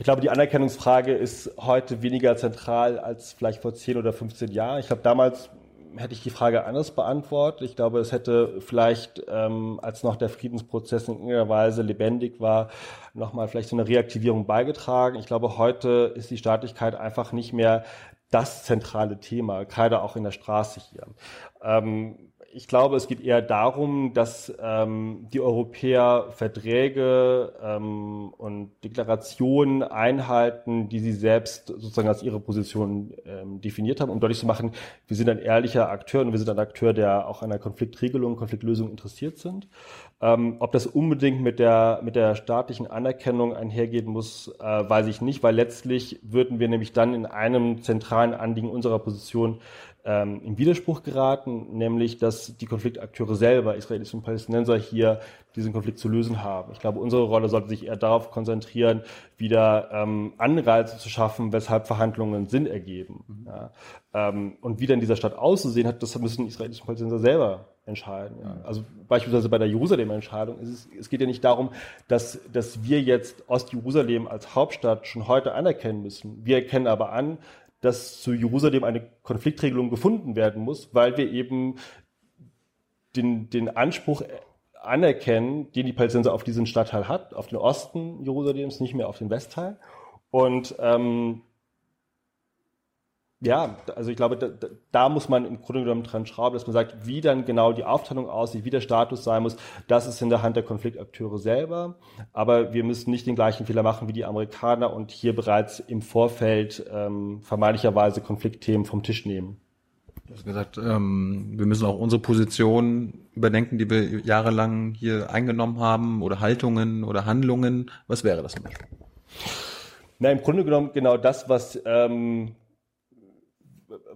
Ich glaube, die Anerkennungsfrage ist heute weniger zentral als vielleicht vor 10 oder 15 Jahren. Ich glaube, damals hätte ich die Frage anders beantwortet. Ich glaube, es hätte vielleicht, ähm, als noch der Friedensprozess in irgendeiner Weise lebendig war, nochmal vielleicht so eine Reaktivierung beigetragen. Ich glaube, heute ist die Staatlichkeit einfach nicht mehr das zentrale Thema, gerade auch in der Straße hier. Ähm, ich glaube, es geht eher darum, dass ähm, die Europäer Verträge ähm, und Deklarationen einhalten, die sie selbst sozusagen als ihre Position ähm, definiert haben, um deutlich zu machen, wir sind ein ehrlicher Akteur und wir sind ein Akteur, der auch an der Konfliktregelung, Konfliktlösung interessiert sind. Ähm, ob das unbedingt mit der, mit der staatlichen Anerkennung einhergehen muss, äh, weiß ich nicht, weil letztlich würden wir nämlich dann in einem zentralen Anliegen unserer Position ähm, in Widerspruch geraten, nämlich dass die Konfliktakteure selber, Israelis und Palästinenser, hier diesen Konflikt zu lösen haben. Ich glaube, unsere Rolle sollte sich eher darauf konzentrieren, wieder ähm, Anreize zu schaffen, weshalb Verhandlungen Sinn ergeben. Mhm. Ja. Ähm, und wie dann dieser Stadt auszusehen hat, das müssen Israelis und Palästinenser selber entscheiden. Ja. Mhm. Also beispielsweise bei der Jerusalem-Entscheidung es, es geht ja nicht darum, dass, dass wir jetzt Ost-Jerusalem als Hauptstadt schon heute anerkennen müssen. Wir erkennen aber an, dass zu Jerusalem eine Konfliktregelung gefunden werden muss, weil wir eben den, den Anspruch anerkennen, den die Palästinenser auf diesen Stadtteil hat, auf den Osten Jerusalems, nicht mehr auf den Westteil. Und ähm, ja, also ich glaube, da, da, muss man im Grunde genommen dran schrauben, dass man sagt, wie dann genau die Aufteilung aussieht, wie der Status sein muss. Das ist in der Hand der Konfliktakteure selber. Aber wir müssen nicht den gleichen Fehler machen wie die Amerikaner und hier bereits im Vorfeld ähm, vermeintlicherweise Konfliktthemen vom Tisch nehmen. Du hast gesagt, ähm, wir müssen auch unsere Position überdenken, die wir jahrelang hier eingenommen haben, oder Haltungen oder Handlungen. Was wäre das zum Beispiel? Na, im Grunde genommen genau das, was ähm,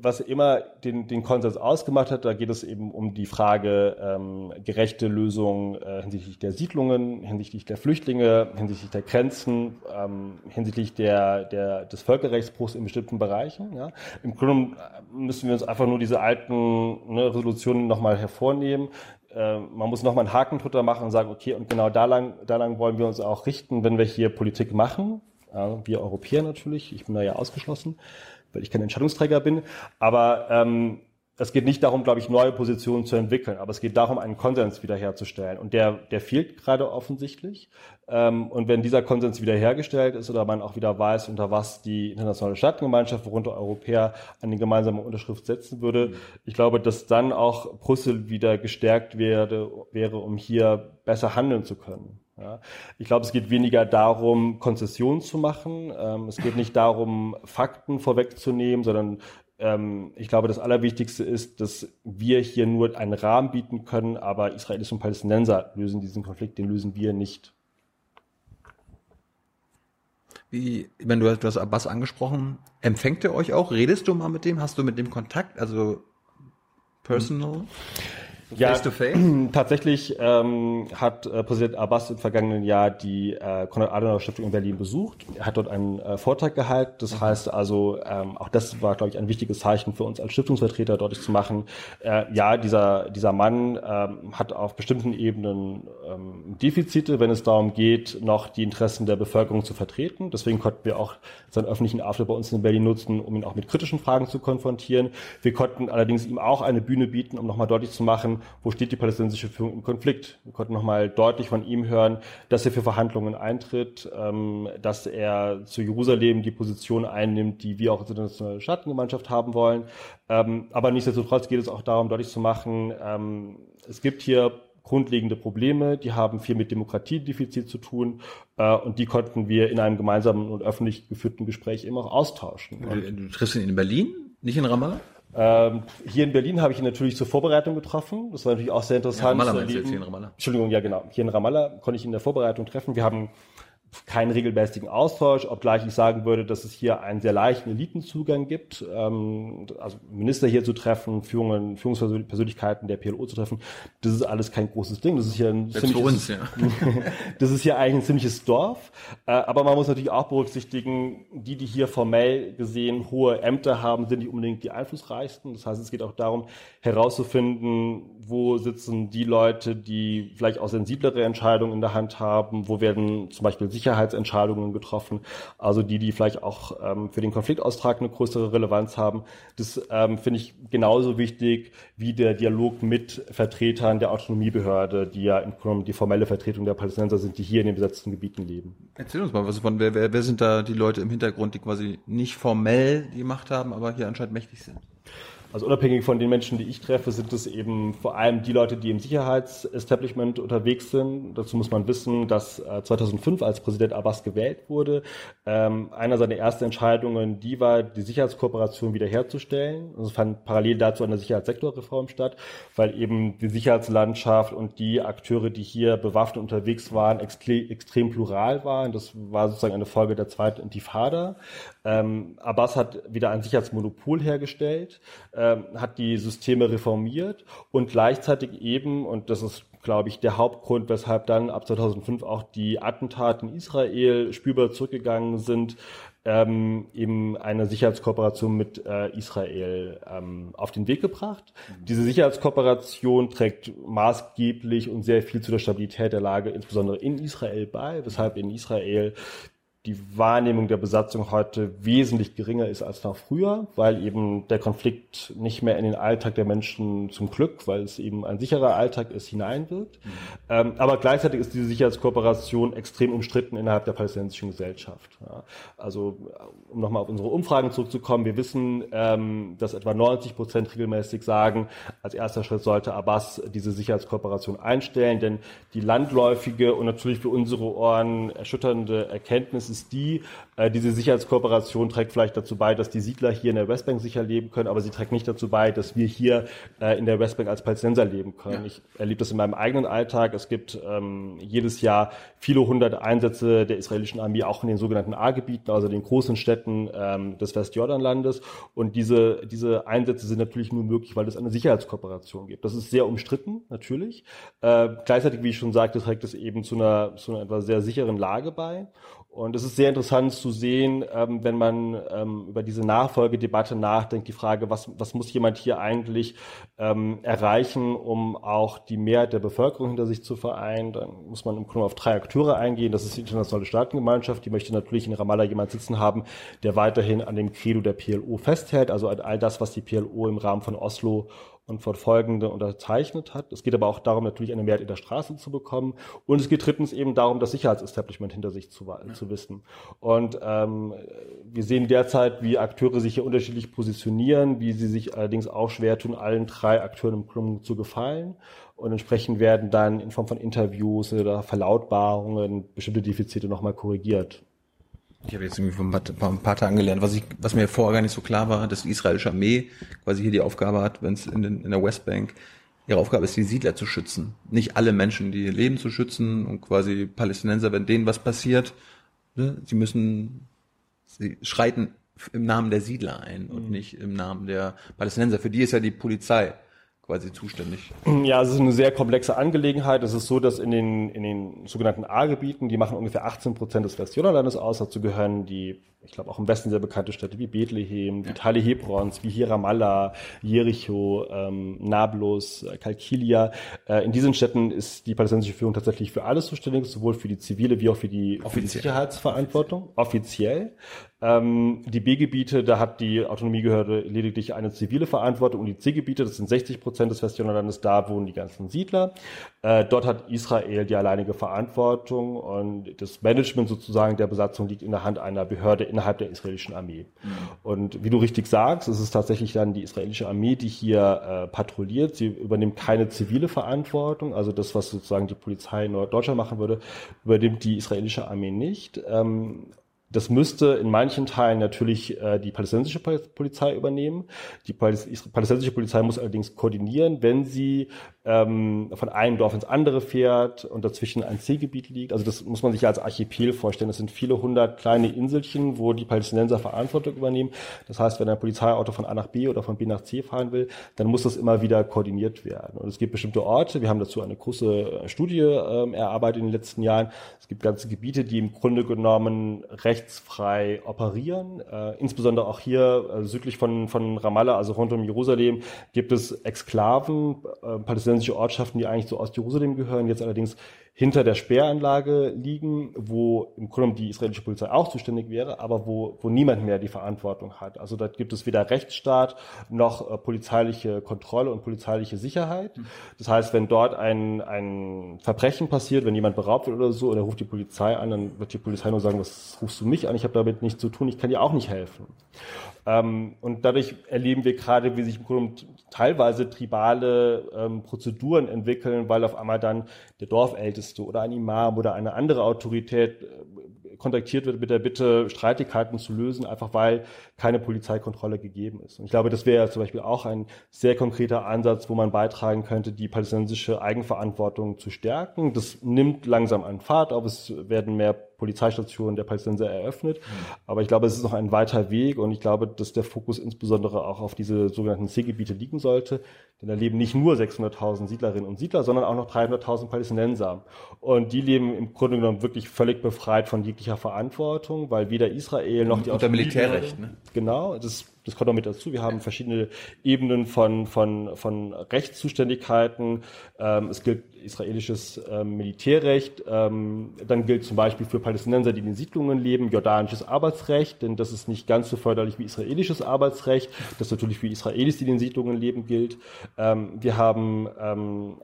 was immer den, den Konsens ausgemacht hat, da geht es eben um die Frage ähm, gerechte Lösung äh, hinsichtlich der Siedlungen, hinsichtlich der Flüchtlinge, hinsichtlich der Grenzen, ähm, hinsichtlich der, der, des Völkerrechtsbruchs in bestimmten Bereichen. Ja. Im Grunde müssen wir uns einfach nur diese alten ne, Resolutionen nochmal hervornehmen. Äh, man muss nochmal einen Haken drunter machen und sagen, okay, und genau da lang, da lang wollen wir uns auch richten, wenn wir hier Politik machen. Wir Europäer natürlich, ich bin da ja ausgeschlossen weil ich kein Entscheidungsträger bin. Aber ähm, es geht nicht darum, glaube ich, neue Positionen zu entwickeln, aber es geht darum, einen Konsens wiederherzustellen. Und der, der fehlt gerade offensichtlich. Ähm, und wenn dieser Konsens wiederhergestellt ist oder man auch wieder weiß, unter was die internationale Staatengemeinschaft, worunter Europäer eine gemeinsame Unterschrift setzen würde, ich glaube, dass dann auch Brüssel wieder gestärkt werde, wäre, um hier besser handeln zu können. Ja. Ich glaube, es geht weniger darum, Konzessionen zu machen. Ähm, es geht nicht darum, Fakten vorwegzunehmen, sondern ähm, ich glaube, das Allerwichtigste ist, dass wir hier nur einen Rahmen bieten können, aber Israelis und Palästinenser lösen diesen Konflikt, den lösen wir nicht. Wie, wenn du, du hast Abbas angesprochen, empfängt er euch auch? Redest du mal mit dem? Hast du mit dem Kontakt? Also personal? Ja, face to face? tatsächlich ähm, hat äh, Präsident Abbas im vergangenen Jahr die äh, Konrad-Adenauer-Stiftung in Berlin besucht. Er hat dort einen äh, Vortrag gehalten. Das mhm. heißt also, ähm, auch das war, glaube ich, ein wichtiges Zeichen für uns als Stiftungsvertreter, deutlich zu machen, äh, ja, dieser, dieser Mann ähm, hat auf bestimmten Ebenen ähm, Defizite, wenn es darum geht, noch die Interessen der Bevölkerung zu vertreten. Deswegen konnten wir auch seinen öffentlichen Auftritt bei uns in Berlin nutzen, um ihn auch mit kritischen Fragen zu konfrontieren. Wir konnten allerdings ihm auch eine Bühne bieten, um nochmal deutlich zu machen, wo steht die palästinensische Führung im Konflikt. Wir konnten nochmal deutlich von ihm hören, dass er für Verhandlungen eintritt, ähm, dass er zu Jerusalem die Position einnimmt, die wir auch als internationale Staatengemeinschaft haben wollen. Ähm, aber nichtsdestotrotz geht es auch darum, deutlich zu machen, ähm, es gibt hier grundlegende Probleme, die haben viel mit Demokratiedefizit zu tun äh, und die konnten wir in einem gemeinsamen und öffentlich geführten Gespräch immer auch austauschen. Du, du triffst ihn in Berlin, nicht in Ramallah? Ähm, hier in Berlin habe ich ihn natürlich zur Vorbereitung getroffen. Das war natürlich auch sehr interessant. Ja, Ramallah jetzt hier in Ramallah. Entschuldigung, ja genau. Hier in Ramallah konnte ich ihn in der Vorbereitung treffen. Wir haben keinen regelmäßigen Austausch, obgleich ich sagen würde, dass es hier einen sehr leichten Elitenzugang gibt, ähm, also Minister hier zu treffen, Führungen, Führungspersönlichkeiten der PLO zu treffen, das ist alles kein großes Ding. Das ist hier ein Selbst ziemliches, uns, ja. das ist hier eigentlich ein ziemliches Dorf, äh, aber man muss natürlich auch berücksichtigen, die, die hier formell gesehen hohe Ämter haben, sind nicht unbedingt die einflussreichsten. Das heißt, es geht auch darum, herauszufinden, wo sitzen die Leute, die vielleicht auch sensiblere Entscheidungen in der Hand haben, wo werden zum Beispiel Sicherheitsentscheidungen getroffen, also die, die vielleicht auch ähm, für den Konfliktaustrag eine größere Relevanz haben. Das ähm, finde ich genauso wichtig wie der Dialog mit Vertretern der Autonomiebehörde, die ja im Grunde die formelle Vertretung der Palästinenser sind, die hier in den besetzten Gebieten leben. Erzähl uns mal was von, wer, wer, wer sind da die Leute im Hintergrund, die quasi nicht formell die Macht haben, aber hier anscheinend mächtig sind? Also unabhängig von den Menschen, die ich treffe, sind es eben vor allem die Leute, die im Sicherheitsestablishment unterwegs sind. Dazu muss man wissen, dass 2005, äh, als Präsident Abbas gewählt wurde, ähm, einer seiner ersten Entscheidungen, die war, die Sicherheitskooperation wiederherzustellen. Also es fand parallel dazu eine Sicherheitssektorreform statt, weil eben die Sicherheitslandschaft und die Akteure, die hier bewaffnet unterwegs waren, extrem plural waren. Das war sozusagen eine Folge der zweiten Intifada. Ähm, Abbas hat wieder ein Sicherheitsmonopol hergestellt, ähm, hat die Systeme reformiert und gleichzeitig eben, und das ist glaube ich, der Hauptgrund, weshalb dann ab 2005 auch die Attentate in Israel spürbar zurückgegangen sind, ähm, eben eine Sicherheitskooperation mit äh, Israel ähm, auf den Weg gebracht. Mhm. Diese Sicherheitskooperation trägt maßgeblich und sehr viel zu der Stabilität der Lage, insbesondere in Israel bei, weshalb in Israel die Wahrnehmung der Besatzung heute wesentlich geringer ist als noch früher, weil eben der Konflikt nicht mehr in den Alltag der Menschen zum Glück, weil es eben ein sicherer Alltag ist, hineinwirkt. Mhm. Ähm, aber gleichzeitig ist diese Sicherheitskooperation extrem umstritten innerhalb der palästinensischen Gesellschaft. Ja. Also um nochmal auf unsere Umfragen zurückzukommen, wir wissen, ähm, dass etwa 90 Prozent regelmäßig sagen, als erster Schritt sollte Abbas diese Sicherheitskooperation einstellen, denn die landläufige und natürlich für unsere Ohren erschütternde Erkenntnis ist die, äh, diese Sicherheitskooperation trägt vielleicht dazu bei, dass die Siedler hier in der Westbank sicher leben können, aber sie trägt nicht dazu bei, dass wir hier äh, in der Westbank als Palästinenser leben können. Ja. Ich erlebe das in meinem eigenen Alltag. Es gibt ähm, jedes Jahr viele hundert Einsätze der israelischen Armee auch in den sogenannten A-Gebieten, also den großen Städten ähm, des Westjordanlandes. Und diese, diese Einsätze sind natürlich nur möglich, weil es eine Sicherheitskooperation gibt. Das ist sehr umstritten, natürlich. Äh, gleichzeitig, wie ich schon sagte, trägt es eben zu einer, zu einer etwas sehr sicheren Lage bei. Und es ist sehr interessant zu sehen, ähm, wenn man ähm, über diese Nachfolgedebatte nachdenkt, die Frage, was, was muss jemand hier eigentlich ähm, erreichen, um auch die Mehrheit der Bevölkerung hinter sich zu vereinen. Dann muss man im Grunde auf drei Akteure eingehen. Das ist die internationale Staatengemeinschaft. Die möchte natürlich in Ramallah jemand sitzen haben, der weiterhin an dem Credo der PLO festhält, also all das, was die PLO im Rahmen von Oslo und von folgende unterzeichnet hat. Es geht aber auch darum, natürlich eine Mehrheit in der Straße zu bekommen. Und es geht drittens eben darum, das Sicherheitsestablishment hinter sich zu, ja. zu wissen. Und ähm, wir sehen derzeit, wie Akteure sich hier unterschiedlich positionieren, wie sie sich allerdings auch schwer tun, allen drei Akteuren im Grunde zu gefallen. Und entsprechend werden dann in Form von Interviews oder Verlautbarungen bestimmte Defizite nochmal korrigiert. Ich habe jetzt irgendwie vor ein paar, ein paar Tagen gelernt, was, ich, was mir vorher gar nicht so klar war, dass die israelische Armee quasi hier die Aufgabe hat, wenn es in, in der Westbank ihre Aufgabe ist, die Siedler zu schützen. Nicht alle Menschen, die ihr Leben zu schützen und quasi Palästinenser, wenn denen was passiert, ne, sie müssen, sie schreiten im Namen der Siedler ein und mhm. nicht im Namen der Palästinenser. Für die ist ja die Polizei quasi zuständig? Ja, es ist eine sehr komplexe Angelegenheit. Es ist so, dass in den, in den sogenannten A-Gebieten, die machen ungefähr 18 Prozent des Westjordanlandes aus. Dazu gehören die, ich glaube auch im Westen sehr bekannte Städte wie Bethlehem, die Teile Hebrons, wie hier Ramallah, Jericho, ähm, Nablus, äh, Kalkilia. Äh, in diesen Städten ist die palästinensische Führung tatsächlich für alles zuständig, sowohl für die zivile wie auch für die, für die Sicherheitsverantwortung, offiziell. Ähm, die B-Gebiete, da hat die Autonomiebehörde lediglich eine zivile Verantwortung und die C-Gebiete, das sind 60 Prozent des Westjordanlandes, da wohnen die ganzen Siedler. Äh, dort hat Israel die alleinige Verantwortung und das Management sozusagen der Besatzung liegt in der Hand einer Behörde innerhalb der israelischen Armee. Mhm. Und wie du richtig sagst, es ist tatsächlich dann die israelische Armee, die hier äh, patrouilliert. Sie übernimmt keine zivile Verantwortung, also das, was sozusagen die Polizei in Deutschland machen würde, übernimmt die israelische Armee nicht. Ähm, das müsste in manchen Teilen natürlich äh, die palästinensische Polizei übernehmen. Die palästinensische Polizei muss allerdings koordinieren, wenn sie ähm, von einem Dorf ins andere fährt und dazwischen ein Seegebiet liegt. Also das muss man sich als Archipel vorstellen. Das sind viele hundert kleine Inselchen, wo die Palästinenser Verantwortung übernehmen. Das heißt, wenn ein Polizeiauto von A nach B oder von B nach C fahren will, dann muss das immer wieder koordiniert werden. Und es gibt bestimmte Orte. Wir haben dazu eine große äh, Studie ähm, erarbeitet in den letzten Jahren. Es gibt ganze Gebiete, die im Grunde genommen rechtsfrei operieren. Äh, insbesondere auch hier äh, südlich von, von Ramallah, also rund um Jerusalem, gibt es Exklaven, äh, palästinensische Ortschaften, die eigentlich so aus Jerusalem gehören, jetzt allerdings hinter der Sperranlage liegen, wo im Grunde die israelische Polizei auch zuständig wäre, aber wo, wo niemand mehr die Verantwortung hat. Also da gibt es weder Rechtsstaat noch äh, polizeiliche Kontrolle und polizeiliche Sicherheit. Das heißt, wenn dort ein, ein Verbrechen passiert, wenn jemand beraubt wird oder so, und er ruft die Polizei an, dann wird die Polizei nur sagen, was rufst du mich an? Ich habe damit nichts zu tun, ich kann dir auch nicht helfen. Ähm, und dadurch erleben wir gerade, wie sich im Grunde teilweise tribale ähm, Prozeduren entwickeln, weil auf einmal dann der Dorfälteste oder ein Imam oder eine andere Autorität äh, kontaktiert wird mit der Bitte, Streitigkeiten zu lösen, einfach weil keine Polizeikontrolle gegeben ist. Und ich glaube, das wäre zum Beispiel auch ein sehr konkreter Ansatz, wo man beitragen könnte, die palästinensische Eigenverantwortung zu stärken. Das nimmt langsam an Fahrt auf. Es werden mehr Polizeistationen der Palästinenser eröffnet. Mhm. Aber ich glaube, es ist noch ein weiter Weg und ich glaube, dass der Fokus insbesondere auch auf diese sogenannten C-Gebiete liegen sollte. Denn da leben nicht nur 600.000 Siedlerinnen und Siedler, sondern auch noch 300.000 Palästinenser. Und die leben im Grunde genommen wirklich völlig befreit von jeglicher Verantwortung, weil weder Israel noch die Unter Militärrecht, ne? Genau, das das kommt auch mit dazu. Wir haben verschiedene Ebenen von, von, von Rechtszuständigkeiten. Ähm, es gilt israelisches ähm, Militärrecht. Ähm, dann gilt zum Beispiel für Palästinenser, die in den Siedlungen leben, jordanisches Arbeitsrecht, denn das ist nicht ganz so förderlich wie israelisches Arbeitsrecht, das natürlich für Israelis, die in den Siedlungen leben, gilt. Ähm, wir haben ähm,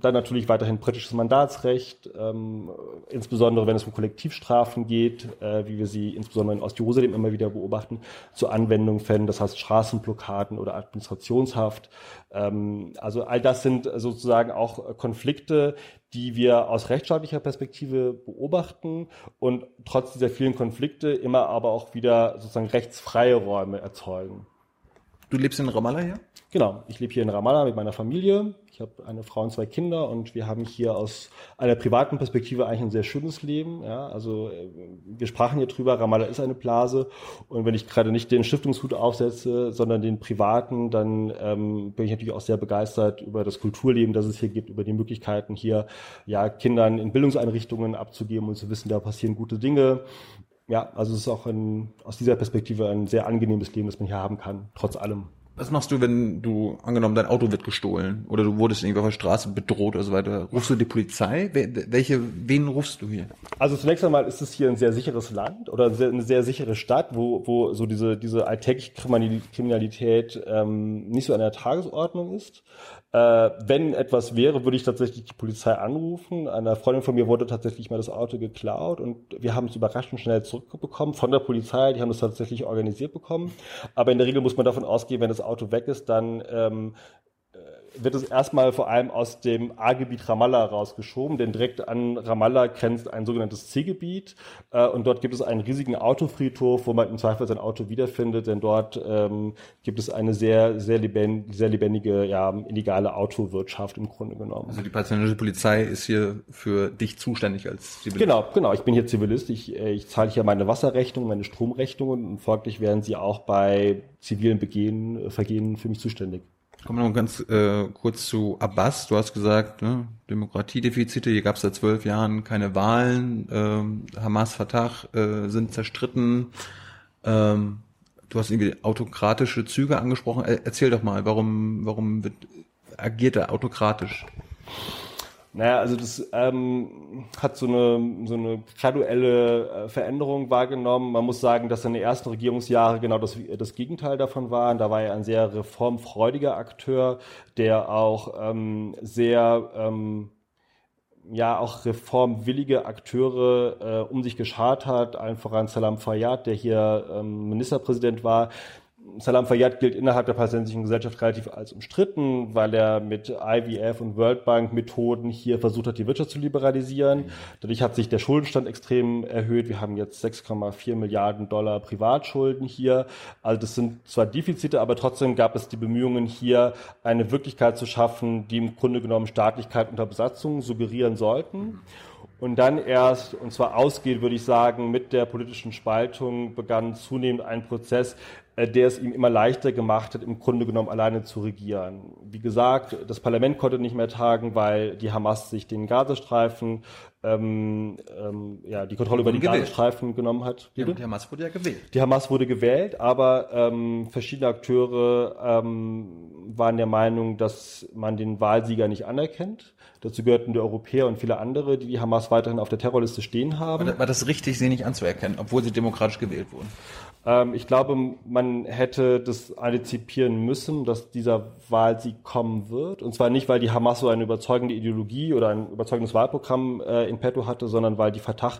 dann natürlich weiterhin britisches Mandatsrecht, ähm, insbesondere wenn es um Kollektivstrafen geht, äh, wie wir sie insbesondere in Ostjerusalem immer wieder beobachten, zur Anwendung fällen, das heißt Straßenblockaden oder Administrationshaft. Ähm, also all das sind sozusagen auch Konflikte, die wir aus rechtsstaatlicher Perspektive beobachten und trotz dieser vielen Konflikte immer aber auch wieder sozusagen rechtsfreie Räume erzeugen. Du lebst in Ramallah hier? Genau, ich lebe hier in Ramallah mit meiner Familie. Ich habe eine Frau und zwei Kinder und wir haben hier aus einer privaten Perspektive eigentlich ein sehr schönes Leben. Ja, also äh, wir sprachen hier drüber, Ramallah ist eine Blase und wenn ich gerade nicht den Stiftungshut aufsetze, sondern den privaten, dann ähm, bin ich natürlich auch sehr begeistert über das Kulturleben, das es hier gibt, über die Möglichkeiten hier ja Kindern in Bildungseinrichtungen abzugeben und zu wissen, da passieren gute Dinge ja, also es ist auch ein, aus dieser Perspektive ein sehr angenehmes Leben, das man hier haben kann, trotz allem. Was machst du, wenn du, angenommen, dein Auto wird gestohlen oder du wurdest irgendwie auf der Straße bedroht oder so weiter? Rufst du die Polizei? Welche, wen rufst du hier? Also zunächst einmal ist es hier ein sehr sicheres Land oder eine sehr, sichere Stadt, wo, wo so diese, diese alltägliche Kriminalität ähm, nicht so an der Tagesordnung ist. Äh, wenn etwas wäre, würde ich tatsächlich die Polizei anrufen. Einer Freundin von mir wurde tatsächlich mal das Auto geklaut und wir haben es überraschend schnell zurückbekommen von der Polizei. Die haben es tatsächlich organisiert bekommen. Aber in der Regel muss man davon ausgehen, wenn das Auto weg ist, dann ähm, wird es erstmal vor allem aus dem A-Gebiet Ramallah rausgeschoben, denn direkt an Ramallah grenzt ein sogenanntes C-Gebiet äh, und dort gibt es einen riesigen Autofriedhof, wo man im Zweifel sein Auto wiederfindet, denn dort ähm, gibt es eine sehr, sehr, lebendige, sehr lebendige, ja, illegale Autowirtschaft im Grunde genommen. Also die palästinensische Polizei ist hier für dich zuständig als Zivilist? Genau, genau. Ich bin hier Zivilist. Ich, äh, ich zahle hier meine Wasserrechnung, meine Stromrechnungen und folglich werden sie auch bei zivilen Begehen, Vergehen für mich zuständig. Kommen wir noch ganz äh, kurz zu Abbas. Du hast gesagt, ne, Demokratiedefizite, hier gab es seit zwölf Jahren keine Wahlen, ähm, Hamas, Fatah äh, sind zerstritten. Ähm, du hast irgendwie autokratische Züge angesprochen. Erzähl doch mal, warum, warum wird, agiert er autokratisch? Naja, also das ähm, hat so eine, so eine graduelle äh, Veränderung wahrgenommen. Man muss sagen, dass seine ersten Regierungsjahre genau das, das Gegenteil davon waren. Da war er ein sehr reformfreudiger Akteur, der auch ähm, sehr ähm, ja auch reformwillige Akteure äh, um sich geschart hat, allen voran Salam Fayyad, der hier ähm, Ministerpräsident war, Salam Fayyad gilt innerhalb der palästinensischen Gesellschaft relativ als umstritten, weil er mit IWF und World Bank Methoden hier versucht hat, die Wirtschaft zu liberalisieren. Dadurch hat sich der Schuldenstand extrem erhöht. Wir haben jetzt 6,4 Milliarden Dollar Privatschulden hier. Also das sind zwar Defizite, aber trotzdem gab es die Bemühungen hier, eine Wirklichkeit zu schaffen, die im Grunde genommen Staatlichkeit unter Besatzung suggerieren sollten. Und dann erst, und zwar ausgeht, würde ich sagen, mit der politischen Spaltung begann zunehmend ein Prozess, der es ihm immer leichter gemacht hat, im Grunde genommen alleine zu regieren. Wie gesagt, das Parlament konnte nicht mehr tagen, weil die Hamas sich den Gazastreifen, ähm, ähm, ja, die Kontrolle über den gewählt. Gazastreifen genommen hat. Ja, die Hamas wurde ja gewählt. Die Hamas wurde gewählt, aber ähm, verschiedene Akteure ähm, waren der Meinung, dass man den Wahlsieger nicht anerkennt. Dazu gehörten die Europäer und viele andere, die die Hamas weiterhin auf der Terrorliste stehen haben. War das richtig, sie nicht anzuerkennen, obwohl sie demokratisch gewählt wurden? Ähm, ich glaube, man hätte das antizipieren müssen, dass dieser Wahlsieg kommen wird. Und zwar nicht, weil die Hamas so eine überzeugende Ideologie oder ein überzeugendes Wahlprogramm äh, in petto hatte, sondern weil die Fatah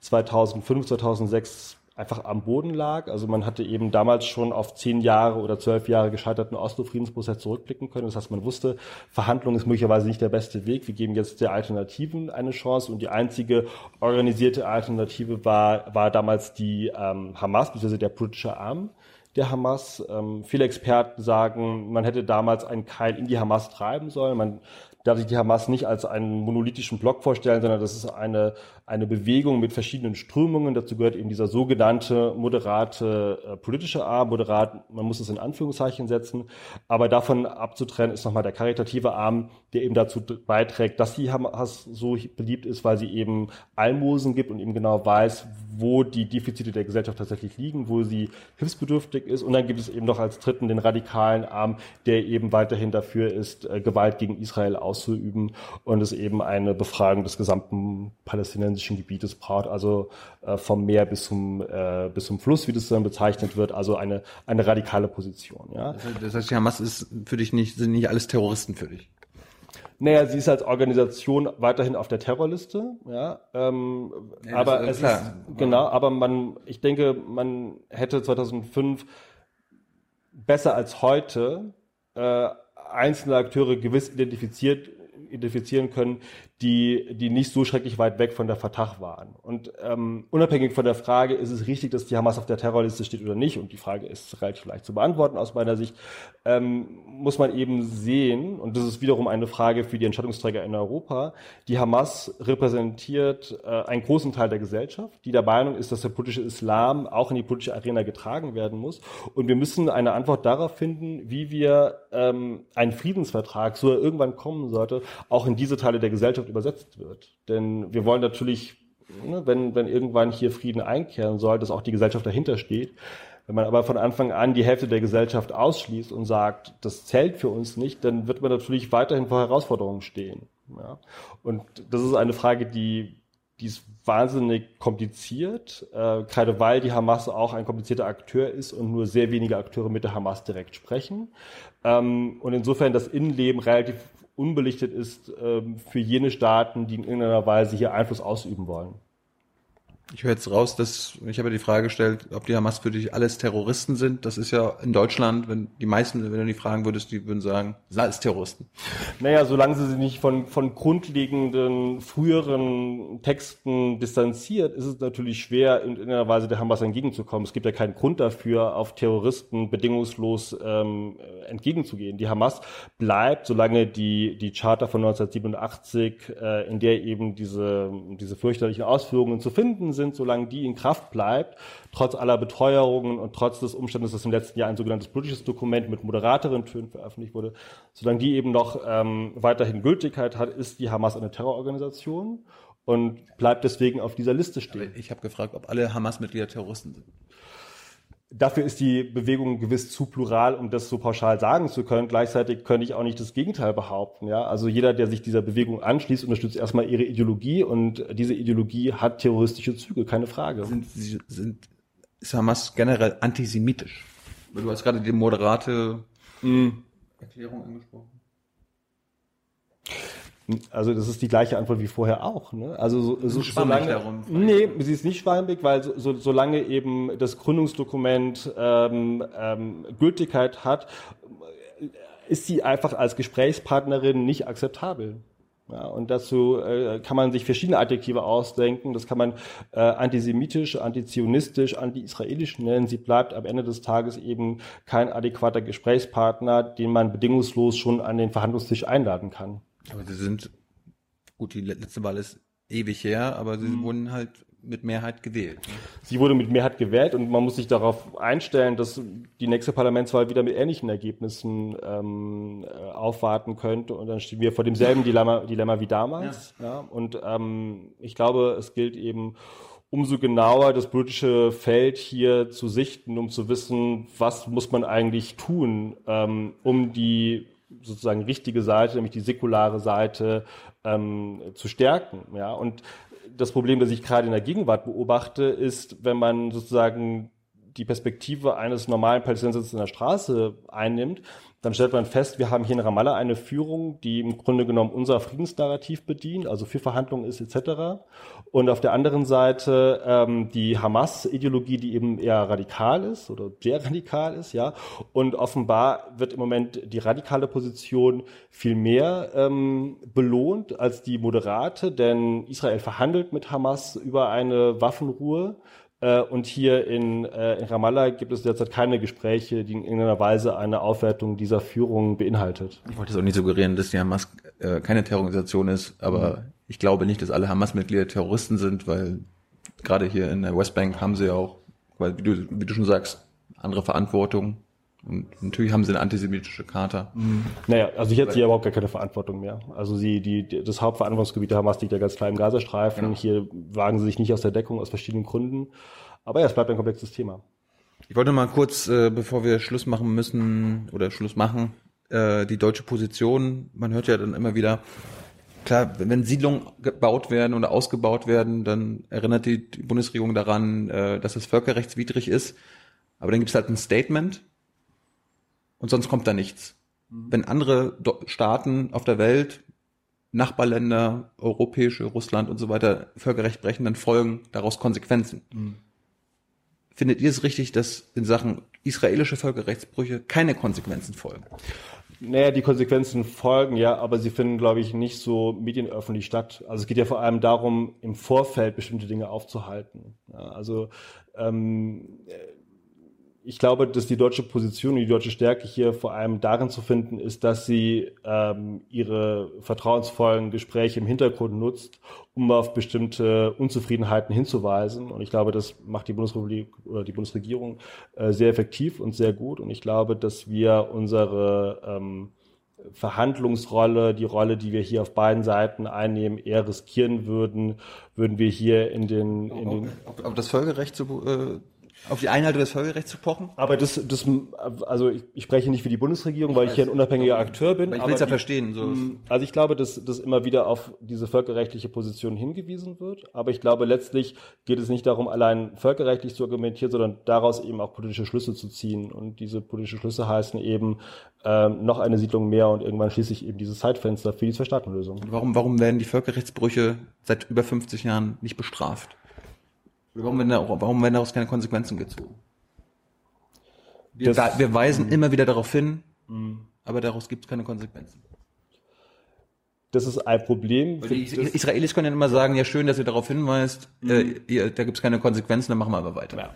2005, 2006 einfach am Boden lag. Also man hatte eben damals schon auf zehn Jahre oder zwölf Jahre gescheiterten Oslo-Friedensprozess zurückblicken können. Das heißt, man wusste, Verhandlung ist möglicherweise nicht der beste Weg. Wir geben jetzt der Alternativen eine Chance und die einzige organisierte Alternative war, war damals die ähm, Hamas, beziehungsweise der politische Arm der Hamas. Ähm, viele Experten sagen, man hätte damals einen Keil in die Hamas treiben sollen. Man darf sich die Hamas nicht als einen monolithischen Block vorstellen, sondern das ist eine, eine Bewegung mit verschiedenen Strömungen. Dazu gehört eben dieser sogenannte moderate äh, politische Arm, moderat, man muss es in Anführungszeichen setzen. Aber davon abzutrennen ist nochmal der karitative Arm, der eben dazu beiträgt, dass die Hamas so beliebt ist, weil sie eben Almosen gibt und eben genau weiß, wo die Defizite der Gesellschaft tatsächlich liegen, wo sie hilfsbedürftig ist. Und dann gibt es eben noch als dritten den radikalen Arm, der eben weiterhin dafür ist, äh, Gewalt gegen Israel auszuüben und es eben eine Befragung des gesamten palästinensischen Gebietes braucht, also äh, vom Meer bis zum, äh, bis zum Fluss, wie das dann bezeichnet wird, also eine, eine radikale Position. Ja. Das heißt, Hamas ist für dich nicht, sind nicht alles Terroristen für dich? Naja, sie ist als Organisation weiterhin auf der Terrorliste, ja. Ähm, ja aber ist, es klar. ist genau, aber man, ich denke, man hätte 2005 besser als heute äh, einzelne Akteure gewiss identifiziert identifizieren können, die, die nicht so schrecklich weit weg von der Fatah waren. Und ähm, unabhängig von der Frage, ist es richtig, dass die Hamas auf der Terrorliste steht oder nicht, und die Frage ist relativ leicht zu beantworten aus meiner Sicht, ähm, muss man eben sehen, und das ist wiederum eine Frage für die Entscheidungsträger in Europa, die Hamas repräsentiert äh, einen großen Teil der Gesellschaft, die der Meinung ist, dass der politische Islam auch in die politische Arena getragen werden muss. Und wir müssen eine Antwort darauf finden, wie wir ähm, einen Friedensvertrag, so er irgendwann kommen sollte, auch in diese Teile der Gesellschaft übersetzt wird. Denn wir wollen natürlich, ne, wenn, wenn irgendwann hier Frieden einkehren soll, dass auch die Gesellschaft dahinter steht. Wenn man aber von Anfang an die Hälfte der Gesellschaft ausschließt und sagt, das zählt für uns nicht, dann wird man natürlich weiterhin vor Herausforderungen stehen. Ja? Und das ist eine Frage, die, die ist wahnsinnig kompliziert, äh, gerade weil die Hamas auch ein komplizierter Akteur ist und nur sehr wenige Akteure mit der Hamas direkt sprechen. Ähm, und insofern das Innenleben relativ unbelichtet ist ähm, für jene Staaten, die in irgendeiner Weise hier Einfluss ausüben wollen. Ich höre jetzt raus, dass ich habe die Frage gestellt, ob die Hamas für dich alles Terroristen sind. Das ist ja in Deutschland, wenn die meisten, wenn du die fragen würdest, die würden sagen, sind alles Terroristen. Naja, solange sie sich nicht von, von grundlegenden früheren Texten distanziert, ist es natürlich schwer, in irgendeiner Weise der Hamas entgegenzukommen. Es gibt ja keinen Grund dafür, auf Terroristen bedingungslos ähm, entgegenzugehen. Die Hamas bleibt, solange die, die Charta von 1987, äh, in der eben diese, diese fürchterlichen Ausführungen zu finden sind, solange die in Kraft bleibt, trotz aller Beteuerungen und trotz des Umstandes, dass im letzten Jahr ein sogenanntes politisches Dokument mit moderateren Tönen veröffentlicht wurde, solange die eben noch ähm, weiterhin Gültigkeit hat, ist die Hamas eine Terrororganisation und bleibt deswegen auf dieser Liste stehen. Ich habe gefragt, ob alle Hamas-Mitglieder Terroristen sind. Dafür ist die Bewegung gewiss zu plural, um das so pauschal sagen zu können. Gleichzeitig könnte ich auch nicht das Gegenteil behaupten. Ja? Also jeder, der sich dieser Bewegung anschließt, unterstützt erstmal ihre Ideologie und diese Ideologie hat terroristische Züge, keine Frage. Sind, sind, ist Hamas generell antisemitisch? Du hast gerade die moderate mm. Erklärung angesprochen. Also das ist die gleiche Antwort wie vorher auch. Ne? Also so, so, solange, darum, nee, sie ist nicht schwammig, weil so, so, solange eben das Gründungsdokument ähm, ähm, Gültigkeit hat, ist sie einfach als Gesprächspartnerin nicht akzeptabel. Ja, und dazu äh, kann man sich verschiedene Adjektive ausdenken. Das kann man äh, antisemitisch, antizionistisch, anti-israelisch nennen. Sie bleibt am Ende des Tages eben kein adäquater Gesprächspartner, den man bedingungslos schon an den Verhandlungstisch einladen kann. Aber sie sind, gut, die letzte Wahl ist ewig her, aber sie mhm. wurden halt mit Mehrheit gewählt. Sie wurde mit Mehrheit gewählt und man muss sich darauf einstellen, dass die nächste Parlamentswahl wieder mit ähnlichen Ergebnissen ähm, äh, aufwarten könnte und dann stehen wir vor demselben Dilemma, Dilemma wie damals. Ja. ja. Und ähm, ich glaube, es gilt eben umso genauer das politische Feld hier zu sichten, um zu wissen, was muss man eigentlich tun, ähm, um die sozusagen richtige Seite, nämlich die säkulare Seite, ähm, zu stärken. Ja? Und das Problem, das ich gerade in der Gegenwart beobachte, ist, wenn man sozusagen die Perspektive eines normalen Palästinensers in der Straße einnimmt, dann stellt man fest, wir haben hier in Ramallah eine Führung, die im Grunde genommen unser Friedensnarrativ bedient, also für Verhandlungen ist etc. Und auf der anderen Seite ähm, die Hamas-Ideologie, die eben eher radikal ist oder sehr radikal ist, ja. Und offenbar wird im Moment die radikale Position viel mehr ähm, belohnt als die moderate, denn Israel verhandelt mit Hamas über eine Waffenruhe. Äh, und hier in, äh, in Ramallah gibt es derzeit keine Gespräche, die in irgendeiner Weise eine Aufwertung dieser Führung beinhaltet. Ich wollte es auch nicht suggerieren, dass die Hamas äh, keine Terrororganisation ist, aber mhm. ich glaube nicht, dass alle Hamas-Mitglieder Terroristen sind, weil gerade hier in der Westbank haben sie auch, weil wie du, wie du schon sagst, andere Verantwortung. Und natürlich haben sie eine antisemitische Charta. Mhm. Naja, also hier hat sie ja überhaupt gar keine Verantwortung mehr. Also sie, die, das Hauptverantwortungsgebiet der Hamas liegt ja ganz klar im Gazastreifen. Genau. Hier wagen sie sich nicht aus der Deckung aus verschiedenen Gründen. Aber ja, es bleibt ein komplexes Thema. Ich wollte mal kurz, äh, bevor wir Schluss machen müssen oder Schluss machen, äh, die deutsche Position. Man hört ja dann immer wieder, klar, wenn Siedlungen gebaut werden oder ausgebaut werden, dann erinnert die Bundesregierung daran, äh, dass es völkerrechtswidrig ist. Aber dann gibt es halt ein Statement und sonst kommt da nichts. Mhm. Wenn andere Staaten auf der Welt, Nachbarländer, europäische, Russland und so weiter Völkerrecht brechen, dann folgen daraus Konsequenzen. Mhm. Findet ihr es richtig, dass in Sachen israelische Völkerrechtsbrüche keine Konsequenzen folgen? Naja, die Konsequenzen folgen ja, aber sie finden, glaube ich, nicht so medienöffentlich statt. Also es geht ja vor allem darum, im Vorfeld bestimmte Dinge aufzuhalten. Ja, also ähm, ich glaube, dass die deutsche Position und die deutsche Stärke hier vor allem darin zu finden ist, dass sie ähm, ihre vertrauensvollen Gespräche im Hintergrund nutzt, um auf bestimmte Unzufriedenheiten hinzuweisen. Und ich glaube, das macht die Bundesrepublik oder die Bundesregierung äh, sehr effektiv und sehr gut. Und ich glaube, dass wir unsere ähm, Verhandlungsrolle, die Rolle, die wir hier auf beiden Seiten einnehmen, eher riskieren würden, würden wir hier in den, in den ob, ob das Völkerrecht zu, äh, auf die Einhaltung des Völkerrechts zu pochen? Aber das, das also ich, ich spreche nicht für die Bundesregierung, ich weil weiß, ich hier ein unabhängiger Akteur bin. ich will es ja verstehen. So. Mm, also ich glaube, dass, dass immer wieder auf diese völkerrechtliche Position hingewiesen wird. Aber ich glaube, letztlich geht es nicht darum, allein völkerrechtlich zu argumentieren, sondern daraus eben auch politische Schlüsse zu ziehen. Und diese politischen Schlüsse heißen eben ähm, noch eine Siedlung mehr und irgendwann schließlich eben dieses Zeitfenster für die Zwei-Staaten-Lösung. Warum, warum werden die Völkerrechtsbrüche seit über 50 Jahren nicht bestraft? Warum werden, da, warum werden daraus keine Konsequenzen gezogen? Wir, das, wir weisen mh. immer wieder darauf hin, mh. aber daraus gibt es keine Konsequenzen. Das ist ein Problem. Weil die Israelis können ja immer sagen, ja schön, dass ihr darauf hinweist, mhm. äh, ihr, da gibt es keine Konsequenzen, dann machen wir aber weiter. Ja.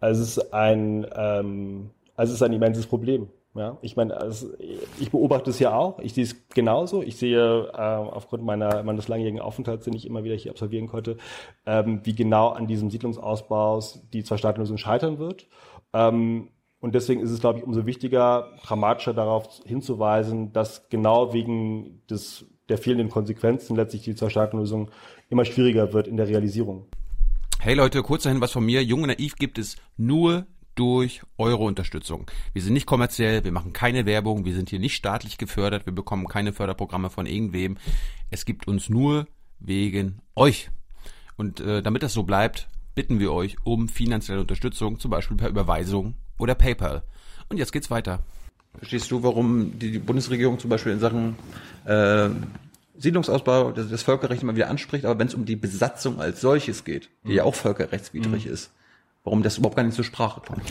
Also es ist ein, ähm, also es ist ein immenses Problem. Ja, ich meine, also ich beobachte es ja auch. Ich sehe es genauso. Ich sehe äh, aufgrund meiner, meines langjährigen Aufenthalts, den ich immer wieder hier absolvieren konnte, ähm, wie genau an diesem Siedlungsausbau die Zwei-Staaten-Lösung scheitern wird. Ähm, und deswegen ist es, glaube ich, umso wichtiger, dramatischer darauf hinzuweisen, dass genau wegen des, der fehlenden Konsequenzen letztlich die Zwei-Staaten-Lösung immer schwieriger wird in der Realisierung. Hey Leute, kurz dahin was von mir. Jung und Naiv gibt es nur durch eure Unterstützung. Wir sind nicht kommerziell, wir machen keine Werbung, wir sind hier nicht staatlich gefördert, wir bekommen keine Förderprogramme von irgendwem. Es gibt uns nur wegen euch. Und äh, damit das so bleibt, bitten wir euch um finanzielle Unterstützung, zum Beispiel per Überweisung oder PayPal. Und jetzt geht's weiter. Verstehst du, warum die Bundesregierung zum Beispiel in Sachen äh, Siedlungsausbau das, das Völkerrecht immer wieder anspricht, aber wenn es um die Besatzung als solches geht, die ja auch völkerrechtswidrig mhm. ist, warum das überhaupt gar nicht zur Sprache kommt.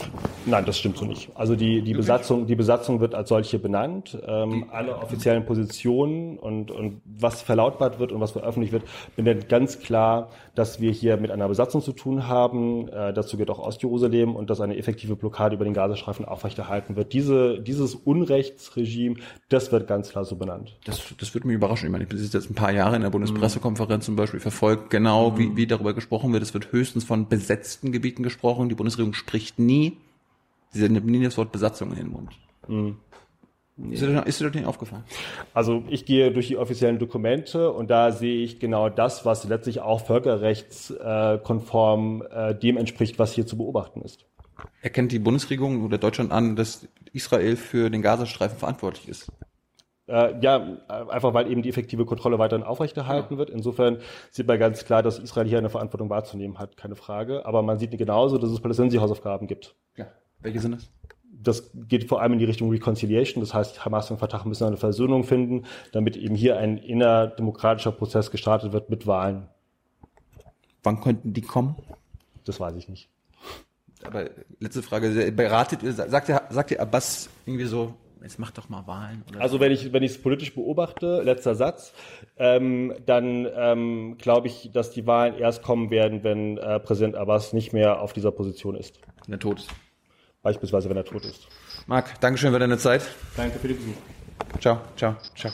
Nein, das stimmt so nicht. Also die, die Besatzung, die Besatzung wird als solche benannt. Ähm, alle offiziellen Positionen und, und was verlautbart wird und was veröffentlicht wird, benennt ganz klar, dass wir hier mit einer Besatzung zu tun haben. Äh, dazu gehört auch Ostjerusalem und dass eine effektive Blockade über den Gazastreifen aufrechterhalten wird. Diese, dieses Unrechtsregime, das wird ganz klar so benannt. Das, das würde mich überraschen. Ich meine, ich bin jetzt ein paar Jahre in der Bundespressekonferenz zum Beispiel verfolgt, genau mhm. wie, wie darüber gesprochen wird. Es wird höchstens von besetzten Gebieten gesprochen gesprochen. Die Bundesregierung spricht nie, sie nimmt nie das Wort Besatzung in den Mund. Mhm. Ist dir, das, ist dir das nicht aufgefallen? Also ich gehe durch die offiziellen Dokumente und da sehe ich genau das, was letztlich auch völkerrechtskonform äh, dem entspricht, was hier zu beobachten ist. Erkennt die Bundesregierung oder Deutschland an, dass Israel für den Gazastreifen verantwortlich ist? Äh, ja, einfach weil eben die effektive Kontrolle weiterhin aufrechterhalten ja. wird. Insofern sieht man ganz klar, dass Israel hier eine Verantwortung wahrzunehmen hat, keine Frage. Aber man sieht genauso, dass es palästinensische Hausaufgaben gibt. Ja. Welche sind das? Das geht vor allem in die Richtung Reconciliation. Das heißt, Hamas und Fatah müssen eine Versöhnung finden, damit eben hier ein innerdemokratischer Prozess gestartet wird mit Wahlen. Wann könnten die kommen? Das weiß ich nicht. Aber letzte Frage, beratet ihr, sagt ihr, sagt ihr Abbas irgendwie so, jetzt mach doch mal Wahlen. also wenn ich wenn ich es politisch beobachte, letzter Satz, ähm, dann ähm, glaube ich, dass die Wahlen erst kommen werden, wenn äh, Präsident Abbas nicht mehr auf dieser Position ist. Wenn er tot ist. Beispielsweise, wenn er tot ist. Marc, Dankeschön für deine Zeit. Danke für die Besuch. Ciao, ciao, ciao.